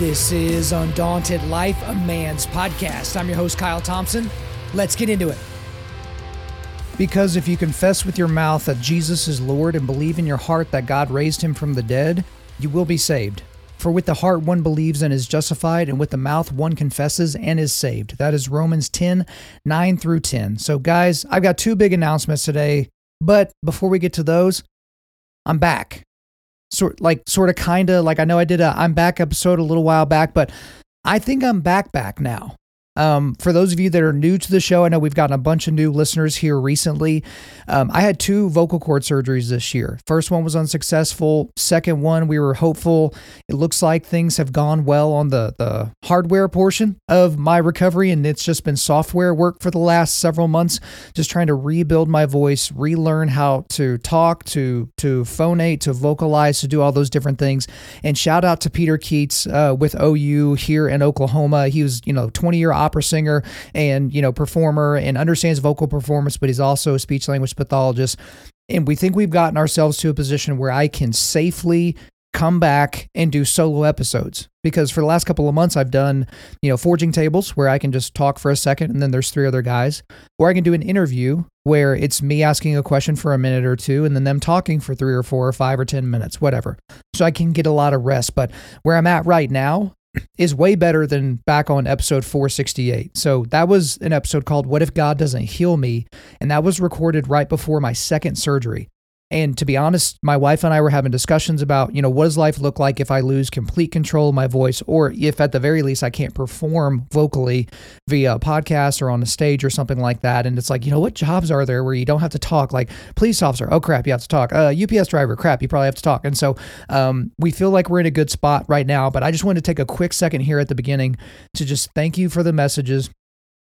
This is Undaunted Life, a man's podcast. I'm your host, Kyle Thompson. Let's get into it. Because if you confess with your mouth that Jesus is Lord and believe in your heart that God raised him from the dead, you will be saved. For with the heart one believes and is justified, and with the mouth one confesses and is saved. That is Romans 10 9 through 10. So, guys, I've got two big announcements today, but before we get to those, I'm back sort like sort of kind of like I know I did a I'm back episode a little while back, but I think I'm back back now. Um, for those of you that are new to the show, I know we've gotten a bunch of new listeners here recently. Um, I had two vocal cord surgeries this year. First one was unsuccessful. Second one, we were hopeful. It looks like things have gone well on the the hardware portion of my recovery, and it's just been software work for the last several months, just trying to rebuild my voice, relearn how to talk, to to phonate, to vocalize, to do all those different things. And shout out to Peter Keats uh, with OU here in Oklahoma. He was you know 20 year opera singer and you know performer and understands vocal performance, but he's also a speech language pathologist. And we think we've gotten ourselves to a position where I can safely come back and do solo episodes because for the last couple of months I've done, you know, forging tables where I can just talk for a second and then there's three other guys, or I can do an interview where it's me asking a question for a minute or two and then them talking for 3 or 4 or 5 or 10 minutes, whatever. So I can get a lot of rest, but where I'm at right now, is way better than back on episode 468. So that was an episode called What If God Doesn't Heal Me? And that was recorded right before my second surgery. And to be honest, my wife and I were having discussions about, you know, what does life look like if I lose complete control of my voice, or if at the very least I can't perform vocally via a podcast or on a stage or something like that. And it's like, you know, what jobs are there where you don't have to talk? Like police officer, oh crap, you have to talk. Uh, UPS driver, crap, you probably have to talk. And so um, we feel like we're in a good spot right now. But I just wanted to take a quick second here at the beginning to just thank you for the messages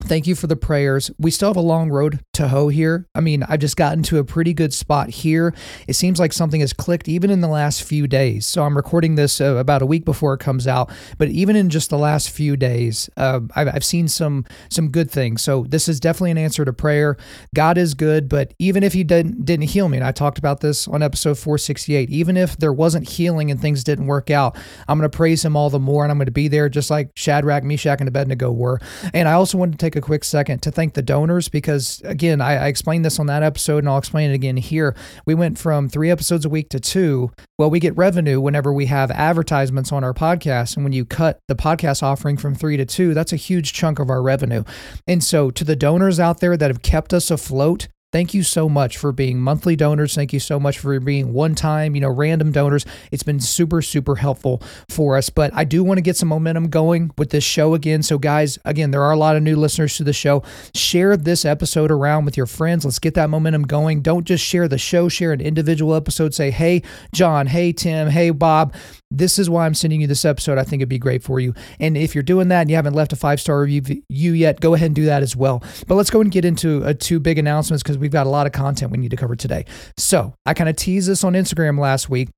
Thank you for the prayers. We still have a long road to hoe here. I mean, I've just gotten to a pretty good spot here. It seems like something has clicked even in the last few days. So I'm recording this uh, about a week before it comes out, but even in just the last few days, uh, I've, I've seen some some good things. So this is definitely an answer to prayer. God is good, but even if He didn't didn't heal me, and I talked about this on episode 468, even if there wasn't healing and things didn't work out, I'm going to praise Him all the more, and I'm going to be there just like Shadrach, Meshach, and Abednego were. And I also wanted to take a quick second to thank the donors because, again, I, I, explained this on that episode and I'll explain it again here. We went from three episodes a week to two. Well, we get revenue whenever we have advertisements on our podcast. And when you cut the podcast offering from three to two, that's a huge chunk of our revenue. And so, to the donors out there that have kept us afloat, Thank you so much for being monthly donors. Thank you so much for being one time, you know, random donors. It's been super, super helpful for us. But I do want to get some momentum going with this show again. So, guys, again, there are a lot of new listeners to the show. Share this episode around with your friends. Let's get that momentum going. Don't just share the show, share an individual episode. Say, hey, John, hey, Tim, hey, Bob. This is why I'm sending you this episode. I think it'd be great for you. And if you're doing that and you haven't left a five star review yet, go ahead and do that as well. But let's go and get into uh, two big announcements because we we've got a lot of content we need to cover today. So I kind of teased this on Instagram last week.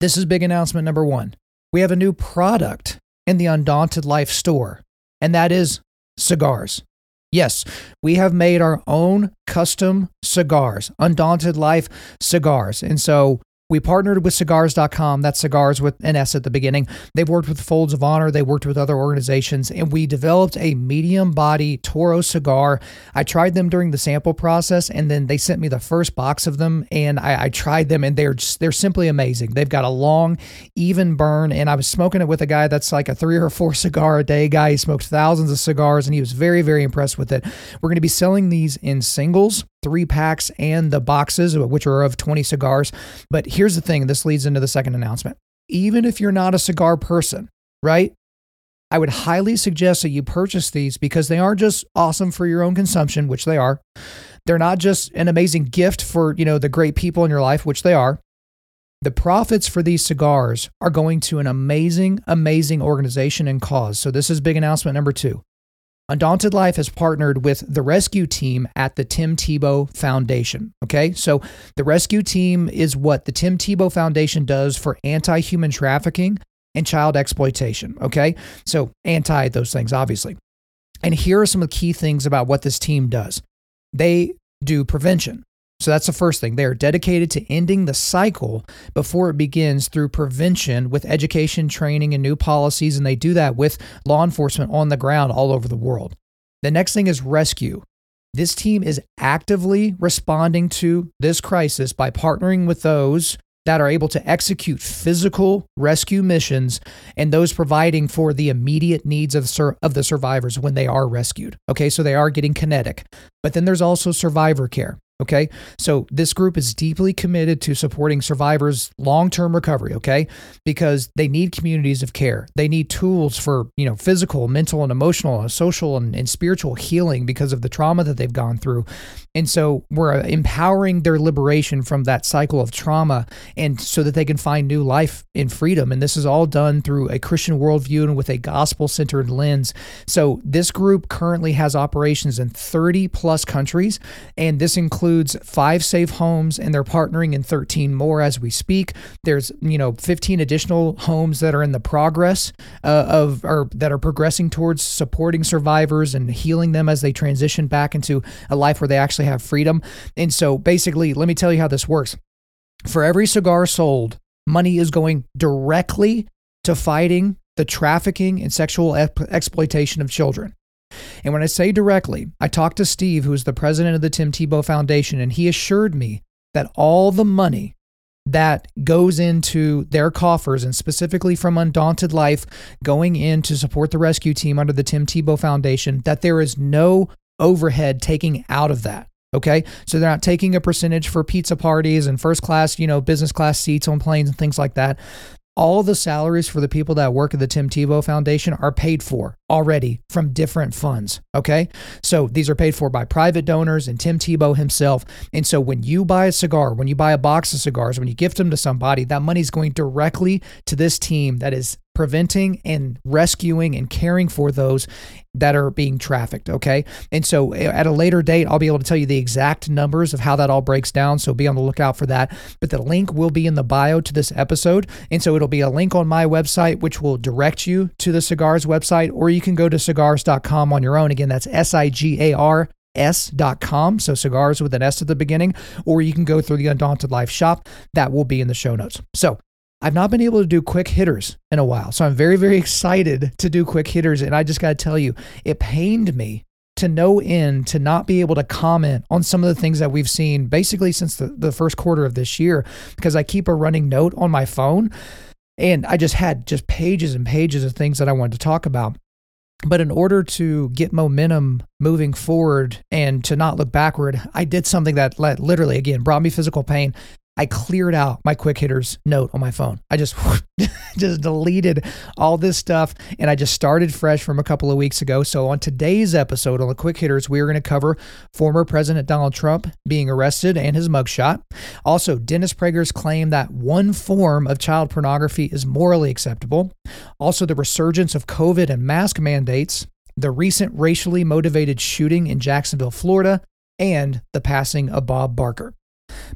This is big announcement number one. We have a new product in the Undaunted Life store, and that is cigars. Yes, we have made our own custom cigars, Undaunted Life cigars. And so we partnered with sigars.com, that's cigars with an S at the beginning. They've worked with Folds of Honor, they worked with other organizations, and we developed a medium body Toro cigar. I tried them during the sample process, and then they sent me the first box of them, and I, I tried them, and they're just, they're simply amazing. They've got a long, even burn, and I was smoking it with a guy that's like a three or four cigar a day guy. He smokes thousands of cigars, and he was very, very impressed with it. We're going to be selling these in singles three packs and the boxes, which are of 20 cigars. But here's the thing this leads into the second announcement. Even if you're not a cigar person, right? I would highly suggest that you purchase these because they aren't just awesome for your own consumption, which they are. They're not just an amazing gift for, you know, the great people in your life, which they are. The profits for these cigars are going to an amazing, amazing organization and cause. So this is big announcement number 2. Undaunted Life has partnered with the rescue team at the Tim Tebow Foundation. Okay, so the rescue team is what the Tim Tebow Foundation does for anti human trafficking and child exploitation. Okay, so anti those things, obviously. And here are some of the key things about what this team does they do prevention. So that's the first thing. They are dedicated to ending the cycle before it begins through prevention with education, training, and new policies. And they do that with law enforcement on the ground all over the world. The next thing is rescue. This team is actively responding to this crisis by partnering with those that are able to execute physical rescue missions and those providing for the immediate needs of, sur- of the survivors when they are rescued. Okay, so they are getting kinetic. But then there's also survivor care. Okay. So this group is deeply committed to supporting survivors' long-term recovery, okay? Because they need communities of care. They need tools for, you know, physical, mental, and emotional, and social and, and spiritual healing because of the trauma that they've gone through. And so we're uh, empowering their liberation from that cycle of trauma and so that they can find new life in freedom. And this is all done through a Christian worldview and with a gospel-centered lens. So this group currently has operations in 30 plus countries, and this includes includes five safe homes, and they're partnering in 13 more as we speak. There's you know 15 additional homes that are in the progress uh, of or that are progressing towards supporting survivors and healing them as they transition back into a life where they actually have freedom. And so basically, let me tell you how this works. For every cigar sold, money is going directly to fighting the trafficking and sexual exploitation of children. And when I say directly, I talked to Steve, who is the president of the Tim Tebow Foundation, and he assured me that all the money that goes into their coffers and specifically from Undaunted Life going in to support the rescue team under the Tim Tebow Foundation, that there is no overhead taking out of that. Okay. So they're not taking a percentage for pizza parties and first class, you know, business class seats on planes and things like that all the salaries for the people that work at the Tim Tebow Foundation are paid for already from different funds. Okay. So these are paid for by private donors and Tim Tebow himself. And so when you buy a cigar, when you buy a box of cigars, when you gift them to somebody, that money is going directly to this team that is preventing and rescuing and caring for those that are being trafficked. Okay. And so eh, at a later date, I'll be able to tell you the exact numbers of how that all breaks down. So be on the lookout for that. But the link will be in the bio to this episode. And so it'll be a link on my website, which will direct you to the cigars website, or you can go to sigars.com on your own. Again, that's S I G A R s.com so cigars with an s at the beginning or you can go through the undaunted life shop that will be in the show notes so I've not been able to do quick hitters in a while. So I'm very, very excited to do quick hitters. And I just got to tell you, it pained me to no end to not be able to comment on some of the things that we've seen basically since the, the first quarter of this year because I keep a running note on my phone. And I just had just pages and pages of things that I wanted to talk about. But in order to get momentum moving forward and to not look backward, I did something that literally, again, brought me physical pain. I cleared out my quick hitters note on my phone. I just just deleted all this stuff and I just started fresh from a couple of weeks ago. So on today's episode on the quick hitters, we are going to cover former President Donald Trump being arrested and his mugshot. Also, Dennis Prager's claim that one form of child pornography is morally acceptable. Also, the resurgence of COVID and mask mandates, the recent racially motivated shooting in Jacksonville, Florida, and the passing of Bob Barker.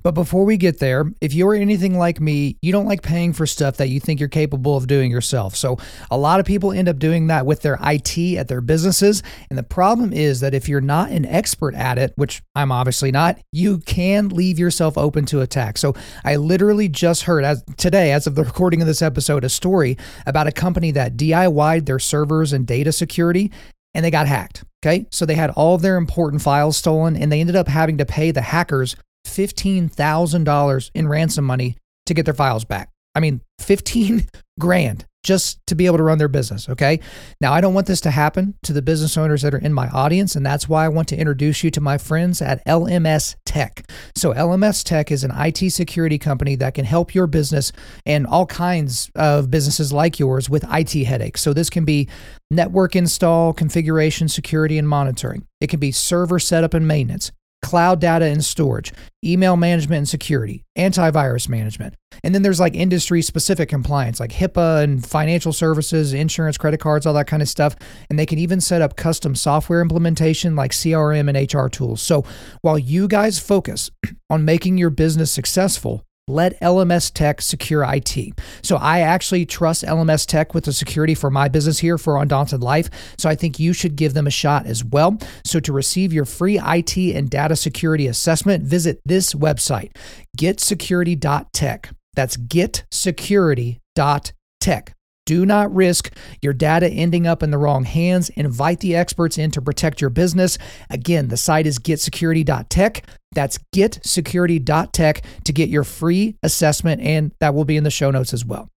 But before we get there, if you're anything like me, you don't like paying for stuff that you think you're capable of doing yourself. So a lot of people end up doing that with their IT at their businesses. And the problem is that if you're not an expert at it, which I'm obviously not, you can leave yourself open to attack. So I literally just heard as today, as of the recording of this episode, a story about a company that DIY'd their servers and data security and they got hacked. Okay. So they had all of their important files stolen and they ended up having to pay the hackers $15,000 in ransom money to get their files back. I mean, 15 grand just to be able to run their business. Okay. Now, I don't want this to happen to the business owners that are in my audience. And that's why I want to introduce you to my friends at LMS Tech. So, LMS Tech is an IT security company that can help your business and all kinds of businesses like yours with IT headaches. So, this can be network install, configuration, security, and monitoring. It can be server setup and maintenance cloud data and storage, email management and security, antivirus management. And then there's like industry specific compliance like HIPAA and financial services, insurance, credit cards, all that kind of stuff. And they can even set up custom software implementation like CRM and HR tools. So while you guys focus on making your business successful, let LMS Tech secure IT. So I actually trust LMS Tech with the security for my business here for Undaunted Life. So I think you should give them a shot as well. So to receive your free IT and data security assessment, visit this website, getsecurity.tech. That's getsecurity.tech. Do not risk your data ending up in the wrong hands. Invite the experts in to protect your business. Again, the site is getsecurity.tech. That's getsecurity.tech to get your free assessment, and that will be in the show notes as well.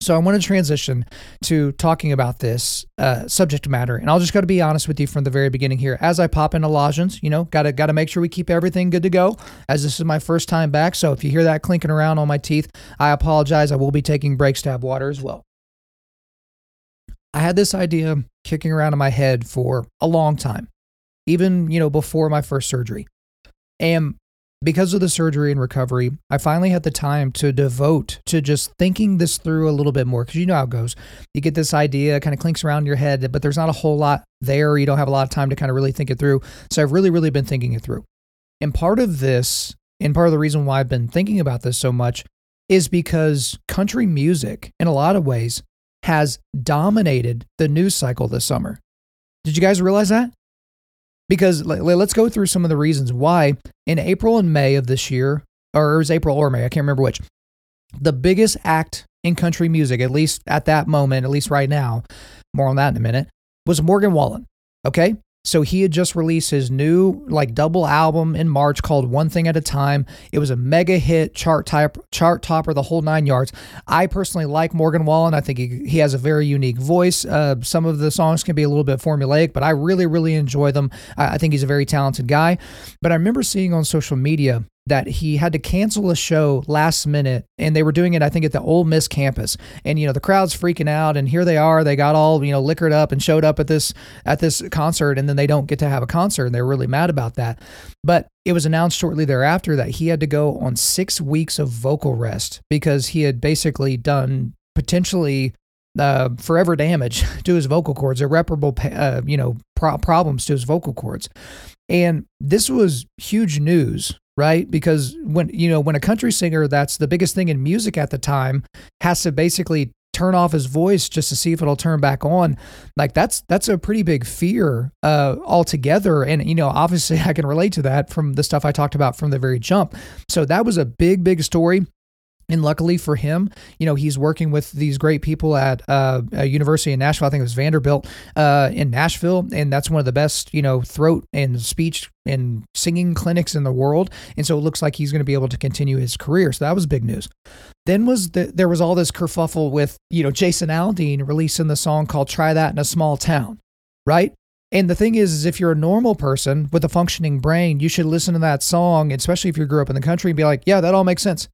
So I want to transition to talking about this uh, subject matter, and I'll just got to be honest with you from the very beginning here. As I pop into Lodgins, you know, gotta gotta make sure we keep everything good to go. As this is my first time back, so if you hear that clinking around on my teeth, I apologize. I will be taking breaks to have water as well. I had this idea kicking around in my head for a long time, even, you know, before my first surgery. And because of the surgery and recovery, I finally had the time to devote to just thinking this through a little bit more. Because you know how it goes. You get this idea, kind of clinks around your head, but there's not a whole lot there. You don't have a lot of time to kind of really think it through. So I've really, really been thinking it through. And part of this, and part of the reason why I've been thinking about this so much, is because country music, in a lot of ways, has dominated the news cycle this summer. Did you guys realize that? Because let's go through some of the reasons why in April and May of this year, or it was April or May, I can't remember which, the biggest act in country music, at least at that moment, at least right now, more on that in a minute, was Morgan Wallen. Okay. So he had just released his new like double album in March called One Thing at a Time. It was a mega hit, chart type, chart topper, the whole nine yards. I personally like Morgan Wallen. I think he, he has a very unique voice. Uh, some of the songs can be a little bit formulaic, but I really, really enjoy them. I, I think he's a very talented guy. But I remember seeing on social media that he had to cancel a show last minute and they were doing it i think at the Ole Miss campus. And you know the crowd's freaking out and here they are. They got all you know liquored up and showed up at this at this concert and then they don't get to have a concert and they're really mad about that. But it was announced shortly thereafter that he had to go on 6 weeks of vocal rest because he had basically done potentially uh, forever damage to his vocal cords, irreparable, uh, you know, pro- problems to his vocal cords. And this was huge news right? Because when you know when a country singer, that's the biggest thing in music at the time, has to basically turn off his voice just to see if it'll turn back on. Like that's that's a pretty big fear uh altogether. And you know obviously i can relate to that from the stuff i talked about from the very jump. So that was a big big story and luckily for him, you know, he's working with these great people at uh, a university in Nashville. I think it was Vanderbilt uh, in Nashville, and that's one of the best, you know, throat and speech and singing clinics in the world. And so it looks like he's going to be able to continue his career. So that was big news. Then was the, there was all this kerfuffle with you know Jason Aldean releasing the song called "Try That in a Small Town," right? And the thing is, is if you're a normal person with a functioning brain, you should listen to that song, especially if you grew up in the country, and be like, yeah, that all makes sense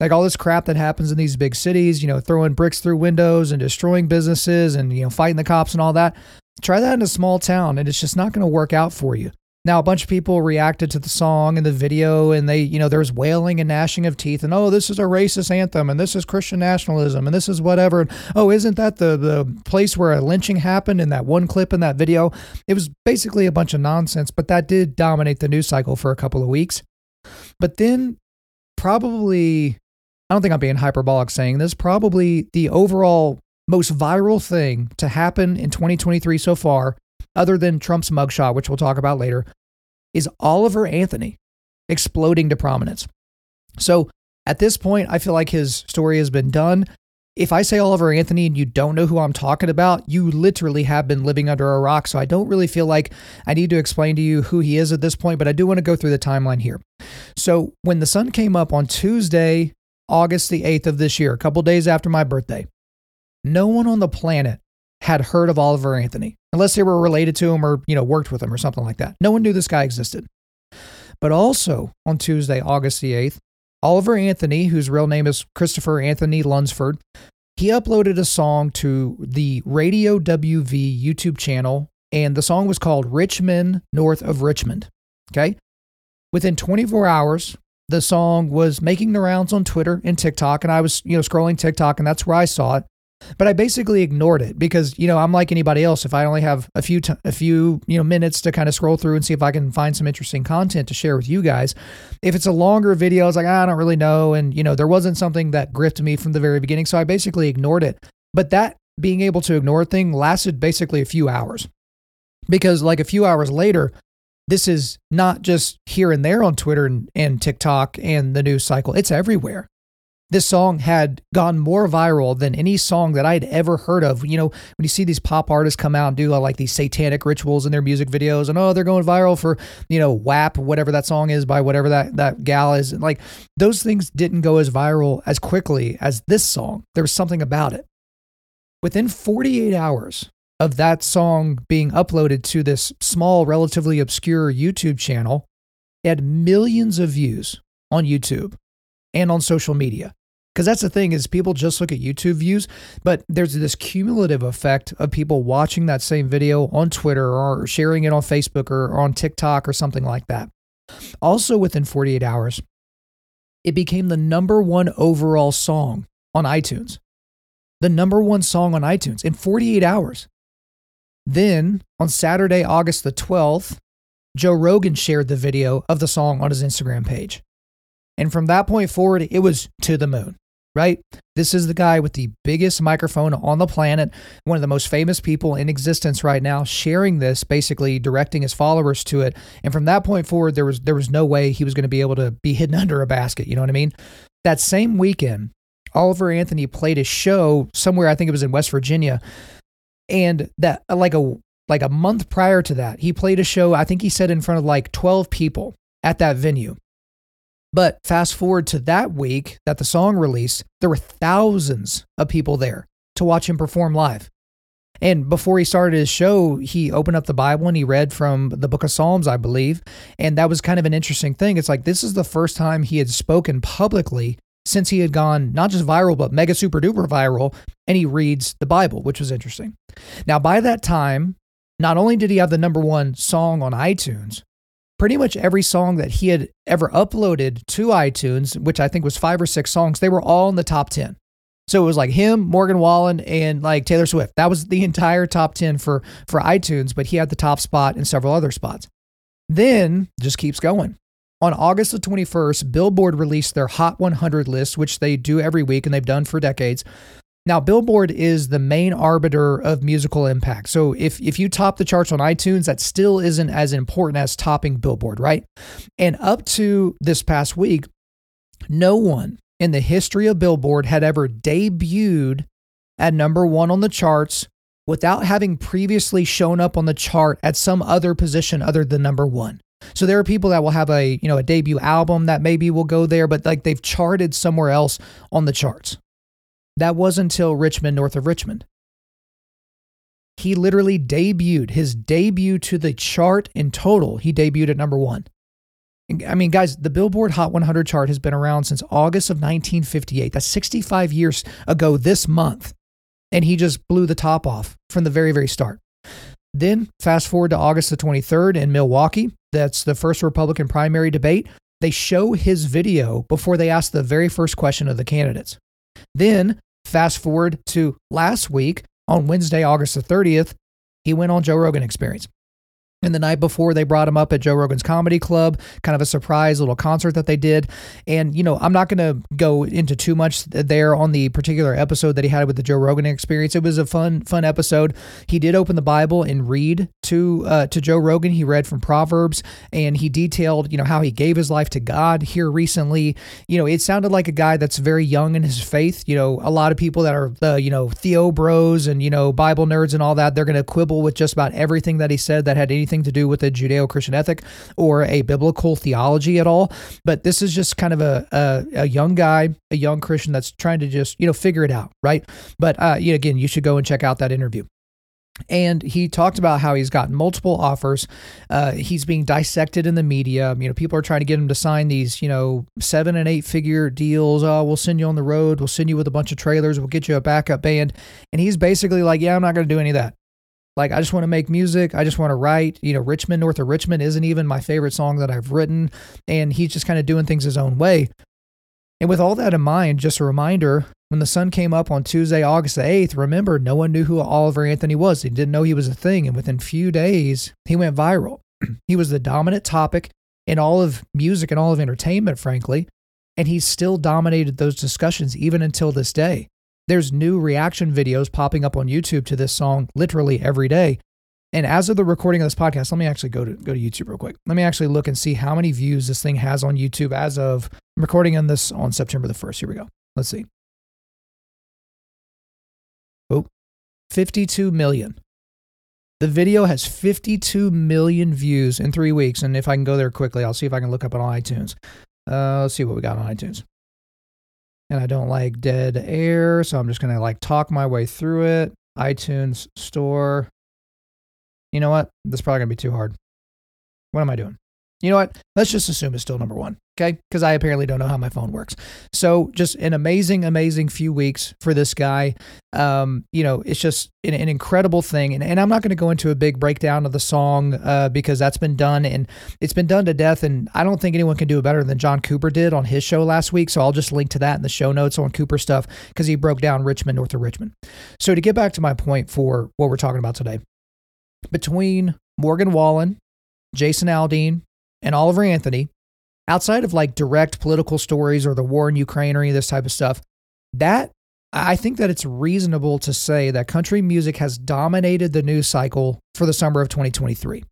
like all this crap that happens in these big cities, you know, throwing bricks through windows and destroying businesses and, you know, fighting the cops and all that. Try that in a small town and it's just not going to work out for you. Now, a bunch of people reacted to the song and the video, and they, you know, there was wailing and gnashing of teeth, and oh, this is a racist anthem, and this is Christian nationalism, and this is whatever. And, oh, isn't that the the place where a lynching happened in that one clip in that video? It was basically a bunch of nonsense, but that did dominate the news cycle for a couple of weeks. But then, probably I don't think I'm being hyperbolic saying this, probably the overall most viral thing to happen in 2023 so far, other than Trump's mugshot, which we'll talk about later, is Oliver Anthony exploding to prominence. So at this point, I feel like his story has been done. If I say Oliver Anthony and you don't know who I'm talking about, you literally have been living under a rock. So I don't really feel like I need to explain to you who he is at this point, but I do want to go through the timeline here. So when the sun came up on Tuesday, August the 8th of this year, a couple days after my birthday, no one on the planet had heard of Oliver Anthony unless they were related to him or, you know, worked with him or something like that. No one knew this guy existed. But also on Tuesday, August the 8th, Oliver Anthony, whose real name is Christopher Anthony Lunsford, he uploaded a song to the Radio WV YouTube channel, and the song was called Rich Men North of Richmond. Okay. Within 24 hours, the song was making the rounds on Twitter and TikTok, and I was, you know, scrolling TikTok, and that's where I saw it. But I basically ignored it because you know I'm like anybody else. If I only have a few t- a few you know minutes to kind of scroll through and see if I can find some interesting content to share with you guys, if it's a longer video, I was like ah, I don't really know, and you know there wasn't something that gripped me from the very beginning, so I basically ignored it. But that being able to ignore a thing lasted basically a few hours because like a few hours later this is not just here and there on Twitter and, and TikTok and the news cycle, it's everywhere. This song had gone more viral than any song that I'd ever heard of. You know, when you see these pop artists come out and do uh, like these satanic rituals in their music videos, and oh, they're going viral for, you know, WAP, whatever that song is by whatever that, that gal is. Like those things didn't go as viral as quickly as this song. There was something about it. Within 48 hours, of that song being uploaded to this small, relatively obscure YouTube channel, had millions of views on YouTube and on social media. Because that's the thing is people just look at YouTube views, but there's this cumulative effect of people watching that same video on Twitter or sharing it on Facebook or on TikTok or something like that. Also within 48 hours, it became the number one overall song on iTunes. The number one song on iTunes in 48 hours. Then on Saturday, August the 12th, Joe Rogan shared the video of the song on his Instagram page. And from that point forward, it was to the moon, right? This is the guy with the biggest microphone on the planet, one of the most famous people in existence right now, sharing this, basically directing his followers to it. And from that point forward, there was there was no way he was going to be able to be hidden under a basket. You know what I mean? That same weekend, Oliver Anthony played a show somewhere, I think it was in West Virginia, and that uh, like a like a month prior to that, he played a show. I think he said in front of like 12 people at that venue. But fast forward to that week that the song released, there were thousands of people there to watch him perform live. And before he started his show, he opened up the Bible and he read from the book of Psalms, I believe. And that was kind of an interesting thing. It's like this is the first time he had spoken publicly since he had gone not just viral, but mega super duper viral. And he reads the Bible, which was interesting. Now, by that time, not only did he have the number one song on iTunes, pretty much every song that he had ever uploaded to iTunes, which I think was five or six songs, they were all in the top 10. So it was like him, Morgan Wallen, and like Taylor Swift. That was the entire top 10 for, for iTunes, but he had the top spot and several other spots. Then just keeps going. On August the 21st, Billboard released their Hot 100 list, which they do every week and they've done for decades. Now, Billboard is the main arbiter of musical impact. So if, if you top the charts on iTunes, that still isn't as important as topping Billboard, right? And up to this past week, no one in the history of Billboard had ever debuted at number one on the charts without having previously shown up on the chart at some other position other than number one. So there are people that will have a, you know, a debut album that maybe will go there, but like they've charted somewhere else on the charts. That was until Rich Men, north of Richmond. He literally debuted his debut to the chart in total. He debuted at number one. I mean, guys, the Billboard Hot 100 chart has been around since August of 1958. That's 65 years ago this month. And he just blew the top off from the very, very start. Then, fast forward to August the 23rd in Milwaukee. That's the first Republican primary debate. They show his video before they ask the very first question of the candidates. Then, Fast forward to last week on Wednesday, August the 30th, he went on Joe Rogan Experience. And the night before, they brought him up at Joe Rogan's Comedy Club, kind of a surprise little concert that they did. And, you know, I'm not going to go into too much there on the particular episode that he had with the Joe Rogan experience. It was a fun, fun episode. He did open the Bible and read to uh, to Joe Rogan. He read from Proverbs and he detailed, you know, how he gave his life to God here recently. You know, it sounded like a guy that's very young in his faith. You know, a lot of people that are, uh, you know, Theo bros and, you know, Bible nerds and all that, they're going to quibble with just about everything that he said that had anything anything to do with a Judeo Christian ethic or a biblical theology at all. But this is just kind of a, a, a, young guy, a young Christian that's trying to just, you know, figure it out, right? But uh, you know, again, you should go and check out that interview. And he talked about how he's gotten multiple offers. Uh, he's being dissected in the media. You know, people are trying to get him to sign these, you know, seven and eight figure deals. Oh, we'll send you on the road. We'll send you with a bunch of trailers. We'll get you a backup band. And he's basically like, yeah, I'm not going to do any of that. Like, I just want to make music. I just want to write. You know, Rich Men, North of Richmond isn't even my favorite song that I've written. And he's just kind of doing things his own way. And with all that in mind, just a reminder when the sun came up on Tuesday, August the 8th, remember, no one knew who Oliver Anthony was. They didn't know he was a thing. And within few days, he went viral. he was the dominant topic in all of music and all of entertainment, frankly. And he still dominated those discussions even until this day. There's new reaction videos popping up on YouTube to this song literally every day. And as of the recording of this podcast, let me actually go to go to YouTube real quick. Let me actually look and see how many views this thing has on YouTube as of I'm recording on this on September the 1st. Here we go. Let's see. Oh, 52 million. The video has 52 million views in three weeks. And if I can go there quickly, I'll see if I can look up on iTunes. Uh, let's see what we got on iTunes. And I don't like dead air, so I'm just going to like talk my way through it. iTunes store. You know what? This is probably going to be too hard. What am I doing? You know what? Let's just assume it's still number one. Okay. Because I apparently don't know how my phone works. So just an amazing, amazing few weeks for this guy. Um, you know, it's just an, an incredible thing. And, and I'm not going to go into a big breakdown of the song uh, because that's been done and it's been done to death. And I don't think anyone can do it better than John Cooper did on his show last week. So I'll just link to that in the show notes on Cooper stuff because he broke down Rich Men, north of Richmond. So to get back to my point for what we're talking about today, between Morgan Wallen, Jason Aldean, and Oliver Anthony, outside of like direct political stories or the war in Ukraine or any of this type of stuff, that I think that it's reasonable to say that country music has dominated the news cycle for the summer of 2023.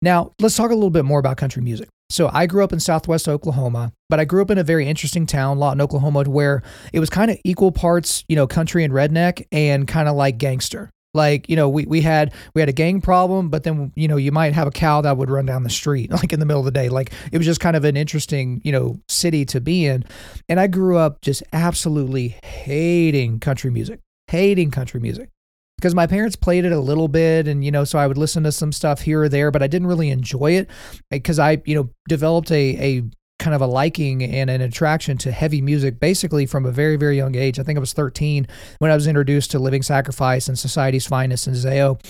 Now, let's talk a little bit more about country music. So, I grew up in southwest Oklahoma, but I grew up in a very interesting town, Lawton, Oklahoma, where it was kind of equal parts, you know, country and redneck and kind of like gangster. Like, you know, we, we had we had a gang problem, but then you know, you might have a cow that would run down the street like in the middle of the day. Like it was just kind of an interesting, you know, city to be in. And I grew up just absolutely hating country music. Hating country music. Because my parents played it a little bit and you know, so I would listen to some stuff here or there, but I didn't really enjoy it because I, you know, developed a a kind of a liking and an attraction to heavy music basically from a very, very young age. I think I was 13 when I was introduced to Living Sacrifice and Society's Finest and Zao.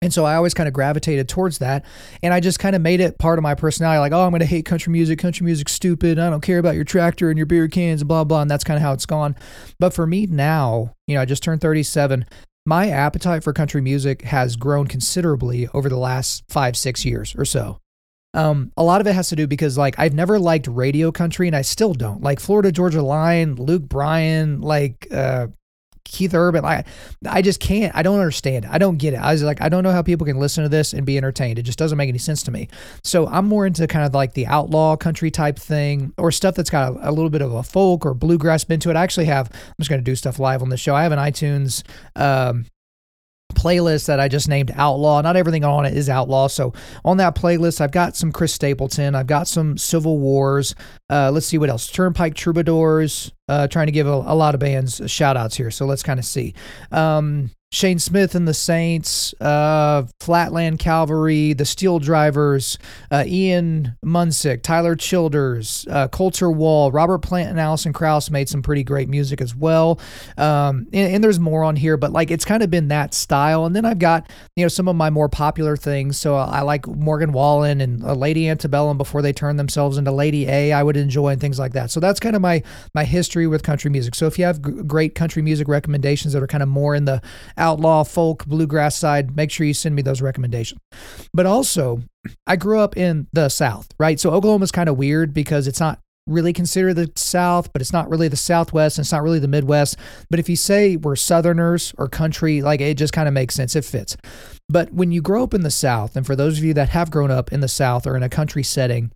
And so I always kind of gravitated towards that. And I just kind of made it part of my personality. Like, oh, I'm going to hate country music. Country music's stupid. I don't care about your tractor and your beer cans and blah, blah. And that's kind of how it's gone. But for me now, you know, I just turned 37. My appetite for country music has grown considerably over the last five, six years or so. Um, a lot of it has to do because like I've never liked radio country and I still don't like Florida Georgia Line, Luke Bryan, like uh, Keith Urban. I I just can't. I don't understand. I don't get it. I was like, I don't know how people can listen to this and be entertained. It just doesn't make any sense to me. So I'm more into kind of like the outlaw country type thing or stuff that's got a, a little bit of a folk or bluegrass bent to it. I actually have. I'm just going to do stuff live on the show. I have an iTunes um, playlist that I just named Outlaw. Not everything on it is Outlaw. So on that playlist, I've got some Chris Stapleton. I've got some Civil Wars. Uh, let's see what else. Turnpike Troubadours. Uh, trying to give a, a, lot of bands shout outs here. So let's kind of see. Um, Shane Smith and the Saints, uh, Flatland Cavalry, the Steel Drivers, uh, Ian Munsick, Tyler Childers, uh, Colter Wall, Robert Plant, and Alison Krauss made some pretty great music as well. Um, and, and, there's more on here, but like it's kind of been that style. And then I've got you know some of my more popular things. So I like Morgan Wallen and uh, Lady Antebellum before they turned themselves into Lady A. I would enjoy and things like that. So that's kind of my my history with country music. So if you have g- great country music recommendations that are kind of more in the outlaw, folk, bluegrass side, make sure you send me those recommendations. But also, I grew up in the South, right? So Oklahoma's kind of weird because it's not really considered the South, but it's not really the Southwest and it's not really the Midwest. But if you say we're Southerners or country, like it just kind of makes sense. It fits. But when you grow up in the South, and for those of you that have grown up in the South or in a country setting,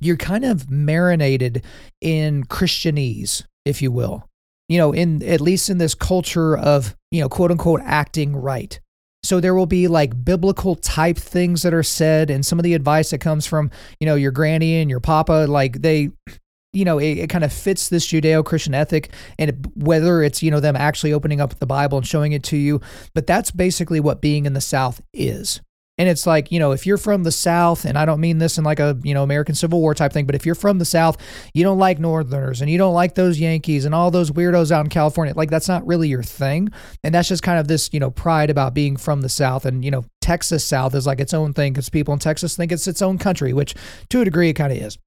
you're kind of marinated in Christianese, if you will you know, in at least in this culture of, you know, quote unquote acting right. So there will be like biblical type things that are said and some of the advice that comes from, you know, your granny and your papa, like they you know, it, it kind of fits this Judeo-Christian ethic and it, whether it's, you know, them actually opening up the Bible and showing it to you, but that's basically what being in the South is. And it's like, you know, if you're from the South, and I don't mean this in like a, you know, American Civil War type thing, but if you're from the South, you don't like Northerners and you don't like those Yankees and all those weirdos out in California, like that's not really your thing. And that's just kind of this, you know, pride about being from the South. And, you know, Texas South is like its own thing because people in Texas think it's its own country, which to a degree it kind of is.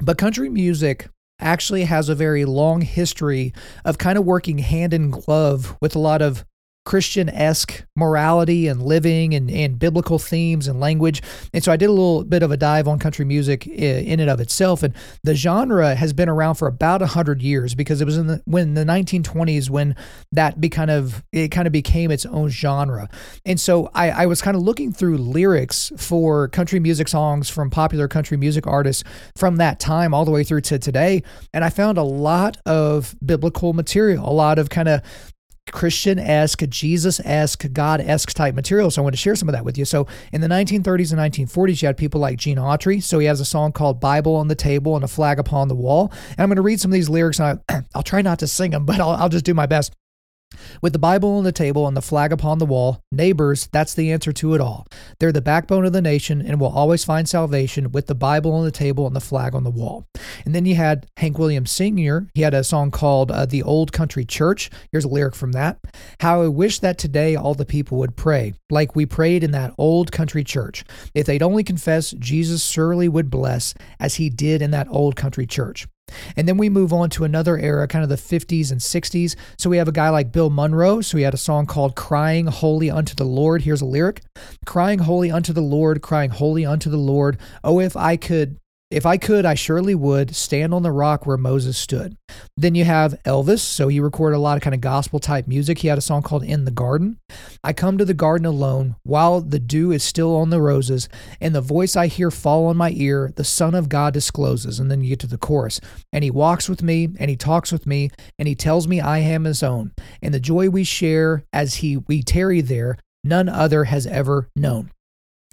But country music actually has a very long history of kind of working hand in glove with a lot of Christian esque morality and living and, and biblical themes and language. And so I did a little bit of a dive on country music uh, in and of itself. And the genre has been around for about 100 years because it was in the when the 1920s when that be kind of it kind of became its own genre. And so I, I was kind of looking through lyrics for country music songs from popular country music artists from that time all the way through to today. And I found a lot of biblical material, a lot of kind of Christian esque, Jesus esque, God esque type material. So I want to share some of that with you. So in the 1930s and 1940s, you had people like Gene Autry. So he has a song called Bible on the Table and a Flag Upon the Wall. And I'm going to read some of these lyrics. And I, will try not to sing them, but I'll, I'll just do my best. With the Bible on the table and the flag upon the wall, neighbors, that's the answer to it all. They're the backbone of the nation and will always find salvation with the Bible on the table and the flag on the wall. And then you had Hank Williams Sr., he had a song called uh, The Old Country Church. Here's a lyric from that. How I wish that today all the people would pray, like we prayed in that old country church. If they'd only confess, Jesus surely would bless, as he did in that old country church. And then we move on to another era, kind of the 50s and 60s. So we have a guy like Bill Monroe. So he had a song called Crying Holy Unto the Lord. Here's a lyric Crying holy unto the Lord, crying holy unto the Lord. Oh, if I could if I could, I surely would stand on the rock where Moses stood. Then you have Elvis. So he recorded a lot of kind of gospel type music. He had a song called In the Garden. I come to the garden alone while the dew is still on the roses, and the voice I hear fall on my ear, the Son of God discloses. And then you get to the chorus. And he walks with me, and he talks with me, and he tells me I am his own. And the joy we share as he we tarry there, none other has ever known.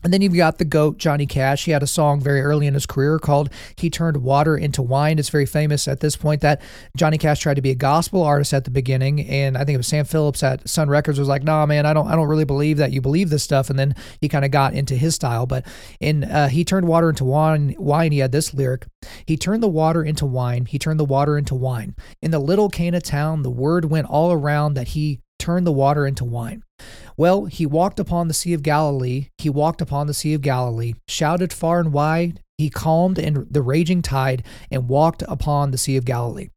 And then you've got the GOAT, Johnny Cash. He had a song very early in his career called He Turned Water into Wine. It's very famous at this point that Johnny Cash tried to be a gospel artist at the beginning. And I think it was Sam Phillips at Sun Records was like, nah, man, I don't I don't really believe that you believe this stuff. And then he kind of got into his style. But in uh, He Turned Water into wine, wine, he had this lyric. He turned the water into wine. He turned the water into wine. In the little Cana town, the word went all around that he turned the water into wine. Well, he walked upon the Sea of Galilee. He walked upon the Sea of Galilee, shouted far and wide. He calmed in the raging tide and walked upon the Sea of Galilee.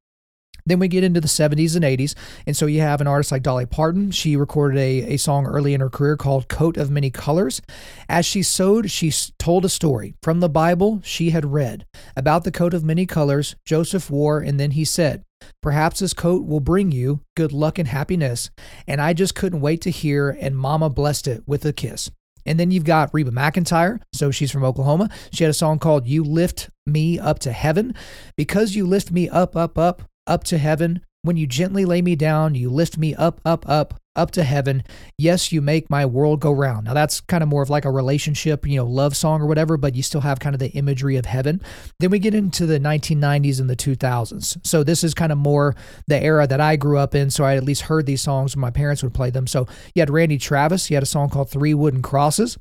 Then we get into the 70s and 80s. And so you have an artist like Dolly Parton. She recorded a, a song early in her career called Coat of Many Colors. As she sewed, she told a story from the Bible she had read about the coat of many colors Joseph wore. And then he said, Perhaps this coat will bring you good luck and happiness. And I just couldn't wait to hear, and Mama blessed it with a kiss. And then you've got Reba McEntire. So she's from Oklahoma. She had a song called You Lift Me Up to Heaven. Because you lift me up, up, up, up to heaven, when you gently lay me down, you lift me up, up, up, up to heaven. Yes, you make my world go round. Now, that's kind of more of like a relationship, you know, love song or whatever, but you still have kind of the imagery of heaven. Then we get into the 1990s and the 2000s. So, this is kind of more the era that I grew up in. So, I at least heard these songs when my parents would play them. So, you had Randy Travis, he had a song called Three Wooden Crosses.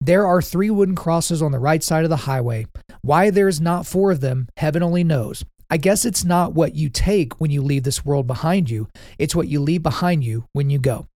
There are three wooden crosses on the right side of the highway. Why there's not four of them, heaven only knows. I guess it's not what you take when you leave this world behind you, it's what you leave behind you when you go.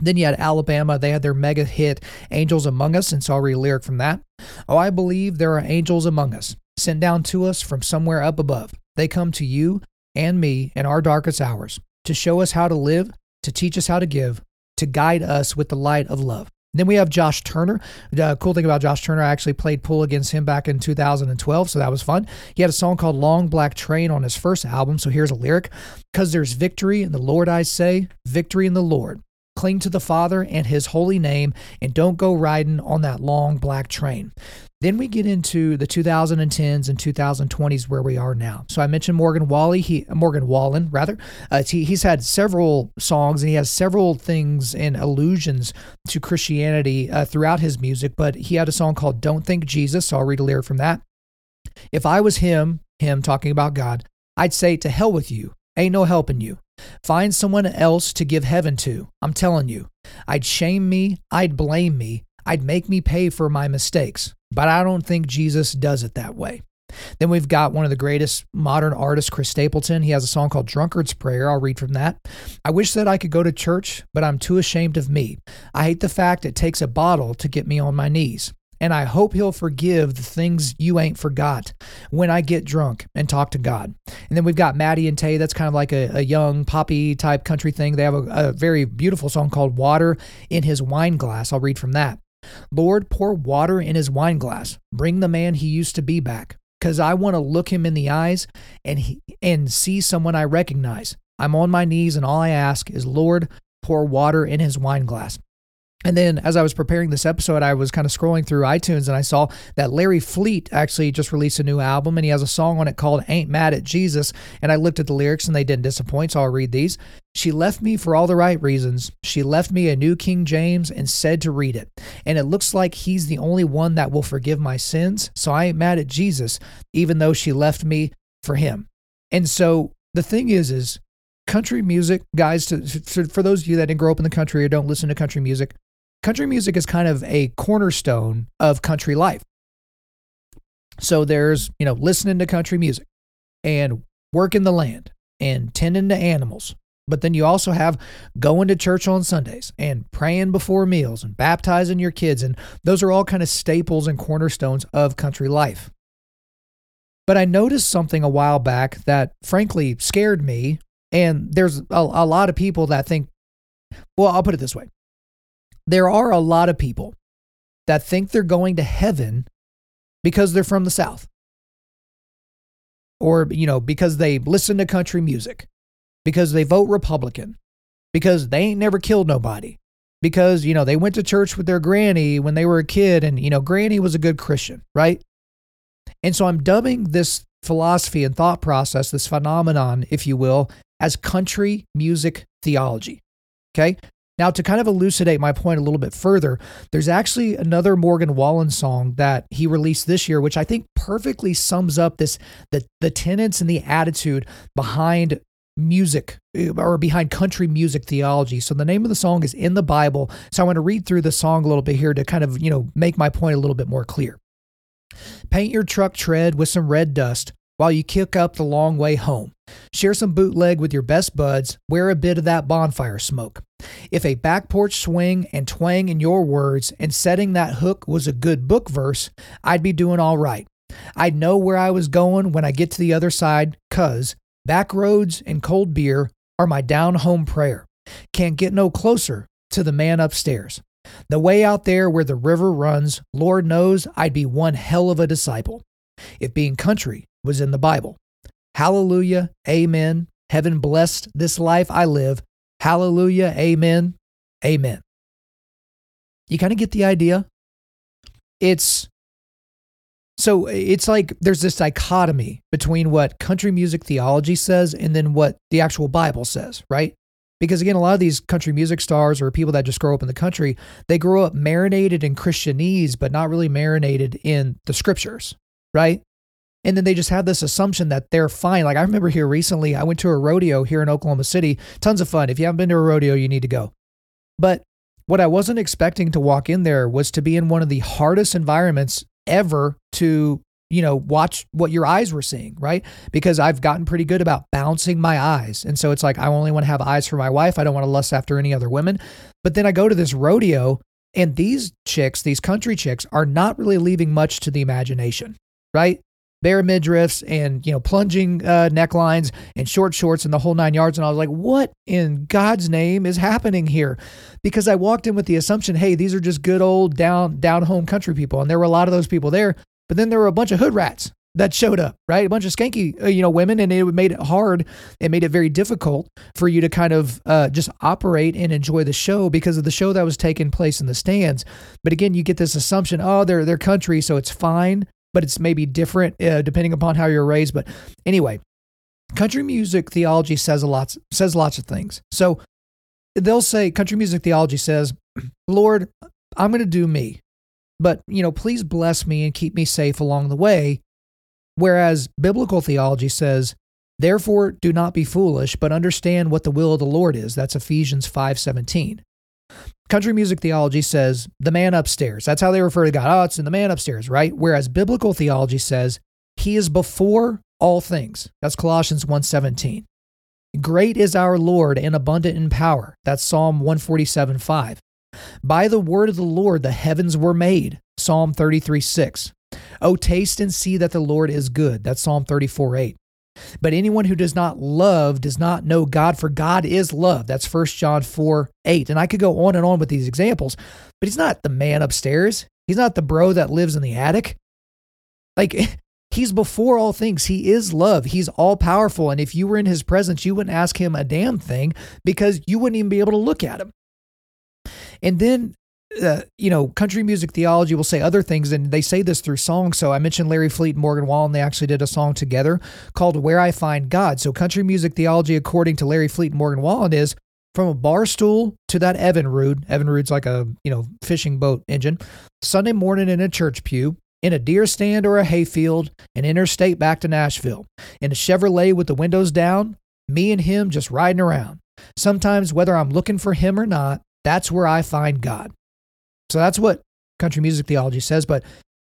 Then you had Alabama. They had their mega hit, Angels Among Us, and read a lyric from that. Oh, I believe there are angels among us, sent down to us from somewhere up above. They come to you and me in our darkest hours to show us how to live, to teach us how to give, to guide us with the light of love. Then we have Josh Turner. The cool thing about Josh Turner, I actually played pool against him back in 2012, so that was fun. He had a song called Long Black Train on his first album, so here's a lyric Because there's victory in the Lord, I say, victory in the Lord. Cling to the Father and His holy name, and don't go riding on that long black train. Then we get into the 2010s and 2020s where we are now. So I mentioned Morgan Wally, he Morgan Wallen rather. Uh, he, he's had several songs and he has several things and allusions to Christianity uh, throughout his music. But he had a song called "Don't Think Jesus." So I'll read a lyric from that. If I was him, him talking about God, I'd say, "To hell with you. Ain't no helping you. Find someone else to give heaven to. I'm telling you. I'd shame me. I'd blame me. I'd make me pay for my mistakes. But I don't think Jesus does it that way. Then we've got one of the greatest modern artists, Chris Stapleton. He has a song called Drunkard's Prayer. I'll read from that. I wish that I could go to church, but I'm too ashamed of me. I hate the fact it takes a bottle to get me on my knees. and I hope He'll forgive the things you ain't forgot when I get drunk and talk to God. And then we've got Maddie and Tae. That's kind of like a, a young poppy type country thing. They have a, a very beautiful song called Water in His Wine Glass. I'll read from that. Lord, pour water in his wine glass. Bring the man he used to be back. Because I want to look him in the eyes and he, and see someone I recognize. I'm on my knees, and all I ask is, Lord, pour water in his wine glass. And then as I was preparing this episode, I was kind of scrolling through iTunes and I saw that Larry Fleet actually just released a new album and he has a song on it called Ain't Mad at Jesus. And I looked at the lyrics and they didn't disappoint, so I'll read these. She left me for all the right reasons. She left me a new King James and said to read it. And it looks like he's the only one that will forgive my sins. So I ain't mad at Jesus, even though she left me for him. And so the thing is, is country music, guys, to, for those of you that didn't grow up in the country or don't listen to country music, country music is kind of a cornerstone of country life. So there's, you know, listening to country music and working the land and tending to animals. But then you also have going to church on Sundays and praying before meals and baptizing your kids. And those are all kind of staples and cornerstones of country life. But I noticed something a while back that frankly scared me. And there's a, a lot of people that think, well, I'll put it this way there are a lot of people that think they're going to heaven because they're from the South. Or, you know, because they listen to country music, because they vote Republican, because they ain't never killed nobody, because, you know, they went to church with their granny when they were a kid and, you know, granny was a good Christian, right? And so I'm dubbing this philosophy and thought process, this phenomenon, if you will, as country music theology. Okay. Now, to kind of elucidate my point a little bit further, there's actually another Morgan Wallen song that he released this year, which I think perfectly sums up this the the tenets and the attitude behind music eh, or behind country music theology. So the name of the song is In the Bible. So I want to read through the song a little bit here to kind of, you know, make my point a little bit more clear. Paint your truck tread with some red dust while you kick up the long way home. Share some bootleg with your best buds, wear a bit of that bonfire smoke. If a back porch swing and twang in your words and setting that hook was a good book verse, I'd be doing all right. I'd know where I was going when I get to the other side, cuz back roads and cold beer are my down home prayer. Can't get no closer to the man upstairs. The way out there where the river runs, Lord knows I'd be one hell of a disciple. If being country was in the Bible. Hallelujah, amen. Heaven blessed this life I live. Hallelujah, amen, amen. You kind of get the idea? It's so it's like there's this dichotomy between what country music theology says and then what the actual Bible says, right? Because again, a lot of these country music stars or people that just grow up in the country, they grow up marinated in Christianese, but not really marinated in the scriptures, right? And then they just have this assumption that they're fine. Like I remember here recently, I went to a rodeo here in Oklahoma City. Tons of fun. If you haven't been to a rodeo, you need to go. But what I wasn't expecting to walk in there was to be in one of the hardest environments ever to, you know, watch what your eyes were seeing, right? Because I've gotten pretty good about bouncing my eyes. And so it's like, I only want to have eyes for my wife. I don't want to lust after any other women. But then I go to this rodeo and these chicks, these country chicks, are not really leaving much to the imagination, right? Bare midriffs and you know plunging uh, necklines and short shorts and the whole nine yards. And i was like what in god's name is happening here? Because i walked in with the assumption hey these are just good old down down home country people. And there were a lot of those people there. But then there were a bunch of hood rats that showed up right? A bunch of skanky uh, you know women. And it made it hard it made it very difficult for you to kind of uh, just operate and enjoy the show because of the show that was taking place in the stands. But again you get this assumption oh they're they're country so it's fine but it's maybe different uh, depending upon how you're raised. But anyway, country music theology says a lot says lots of things. So they'll say country music theology says, "Lord, I'm going to do me, but you know, please bless me and keep me safe along the way." Whereas biblical theology says, "Therefore, do not be foolish, but understand what the will of the Lord is." That's Ephesians 5:17. Country music theology says the man upstairs. That's how they refer to God. Oh, it's in the man upstairs, right? Whereas biblical theology says he is before all things. That's Colossians 1:17. Great is our Lord and abundant in power. That's Psalm 147 5. By the word of the Lord the heavens were made, Psalm 33 6. Oh, taste and see that the Lord is good. That's Psalm 34 8. But anyone who does not love does not know God, for God is love. That's 1 John 4 8. And I could go on and on with these examples, but he's not the man upstairs. He's not the bro that lives in the attic. Like, he's before all things. He is love. He's all powerful. And if you were in his presence, you wouldn't ask him a damn thing because you wouldn't even be able to look at him. And then uh, you know, country music theology will say other things, and they say this through songs. So I mentioned Larry Fleet and Morgan Wallen. They actually did a song together called Where I Find God. So country music theology, according to Larry Fleet and Morgan Wallen, is from a bar stool to that Evan Evinrude. Evinrude's like a, you know, fishing boat engine. Sunday morning in a church pew, in a deer stand or a hayfield, an interstate back to Nashville. In a Chevrolet with the windows down, me and him just riding around. Sometimes, whether I'm looking for him or not, that's where I find God. So that's what country music theology says. But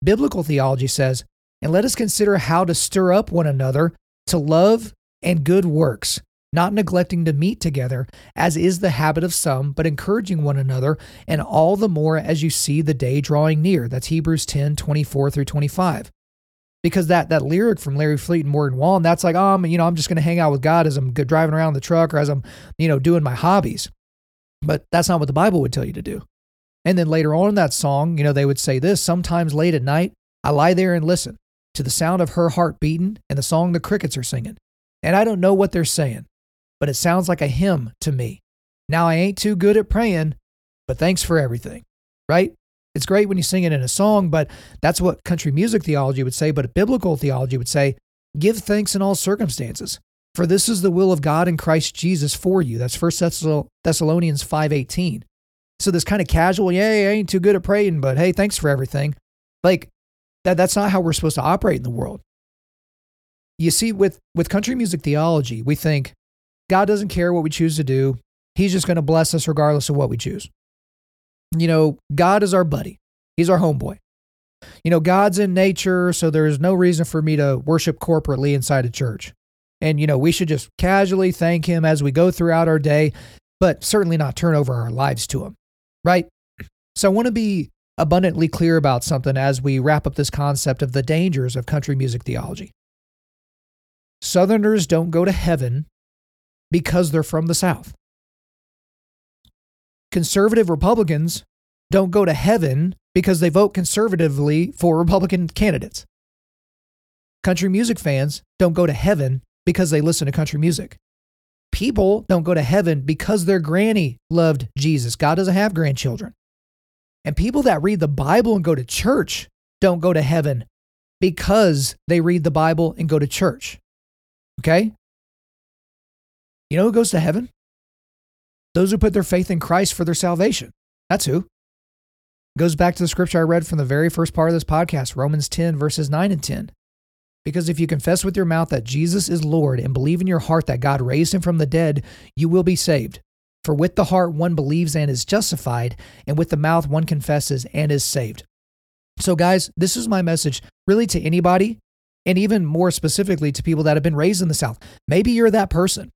biblical theology says, and let us consider how to stir up one another to love and good works, not neglecting to meet together, as is the habit of some, but encouraging one another, and all the more as you see the day drawing near. That's Hebrews 10 24 through 25. Because that, that lyric from Larry Fleet and Morgan Wallen, that's like, oh, I'm, you know, I'm just going to hang out with God as I'm driving around the truck or as I'm, you know, doing my hobbies. But that's not what the Bible would tell you to do. And then later on in that song, you know, they would say this sometimes late at night, I lie there and listen to the sound of her heart beating and the song the crickets are singing. And I don't know what they're saying, but it sounds like a hymn to me. Now, I ain't too good at praying, but thanks for everything, right? It's great when you sing it in a song, but that's what country music theology would say. But biblical theology would say, give thanks in all circumstances. For this is the will of God in Christ Jesus for you. That's 1 Thessalonians 5:18. So this kind of casual, yeah, I ain't too good at praying, but hey, thanks for everything. Like that that's not how we're supposed to operate in the world. You see, with with country music theology, we think God doesn't care what we choose to do. He's just going to bless us regardless of what we choose. You know, God is our buddy. He's our homeboy. You know, God's in nature, so there's no reason for me to worship corporately inside a church. And, you know, we should just casually thank Him as we go throughout our day, but certainly not turn over our lives to Him right? So I want to be abundantly clear about something as we wrap up this concept of the dangers of country music theology. Southerners don't go to heaven because they're from the South. Conservative Republicans don't go to heaven because they vote conservatively for Republican candidates. Country music fans don't go to heaven because they listen to country music. People don't go to heaven because their granny loved Jesus. God doesn't have grandchildren. And people that read the Bible and go to church don't go to heaven because they read the Bible and go to church. Okay? You know who goes to heaven? Those who put their faith in Christ for their salvation. That's who. Goes back to the scripture I read from the very first part of this podcast, Romans 10, verses 9 and 10. Because if you confess with your mouth that Jesus is Lord and believe in your heart that God raised him from the dead, you will be saved. For with the heart one believes and is justified, and with the mouth one confesses and is saved. So, guys, this is my message really to anybody, and even more specifically to people that have been raised in the South. Maybe you're that person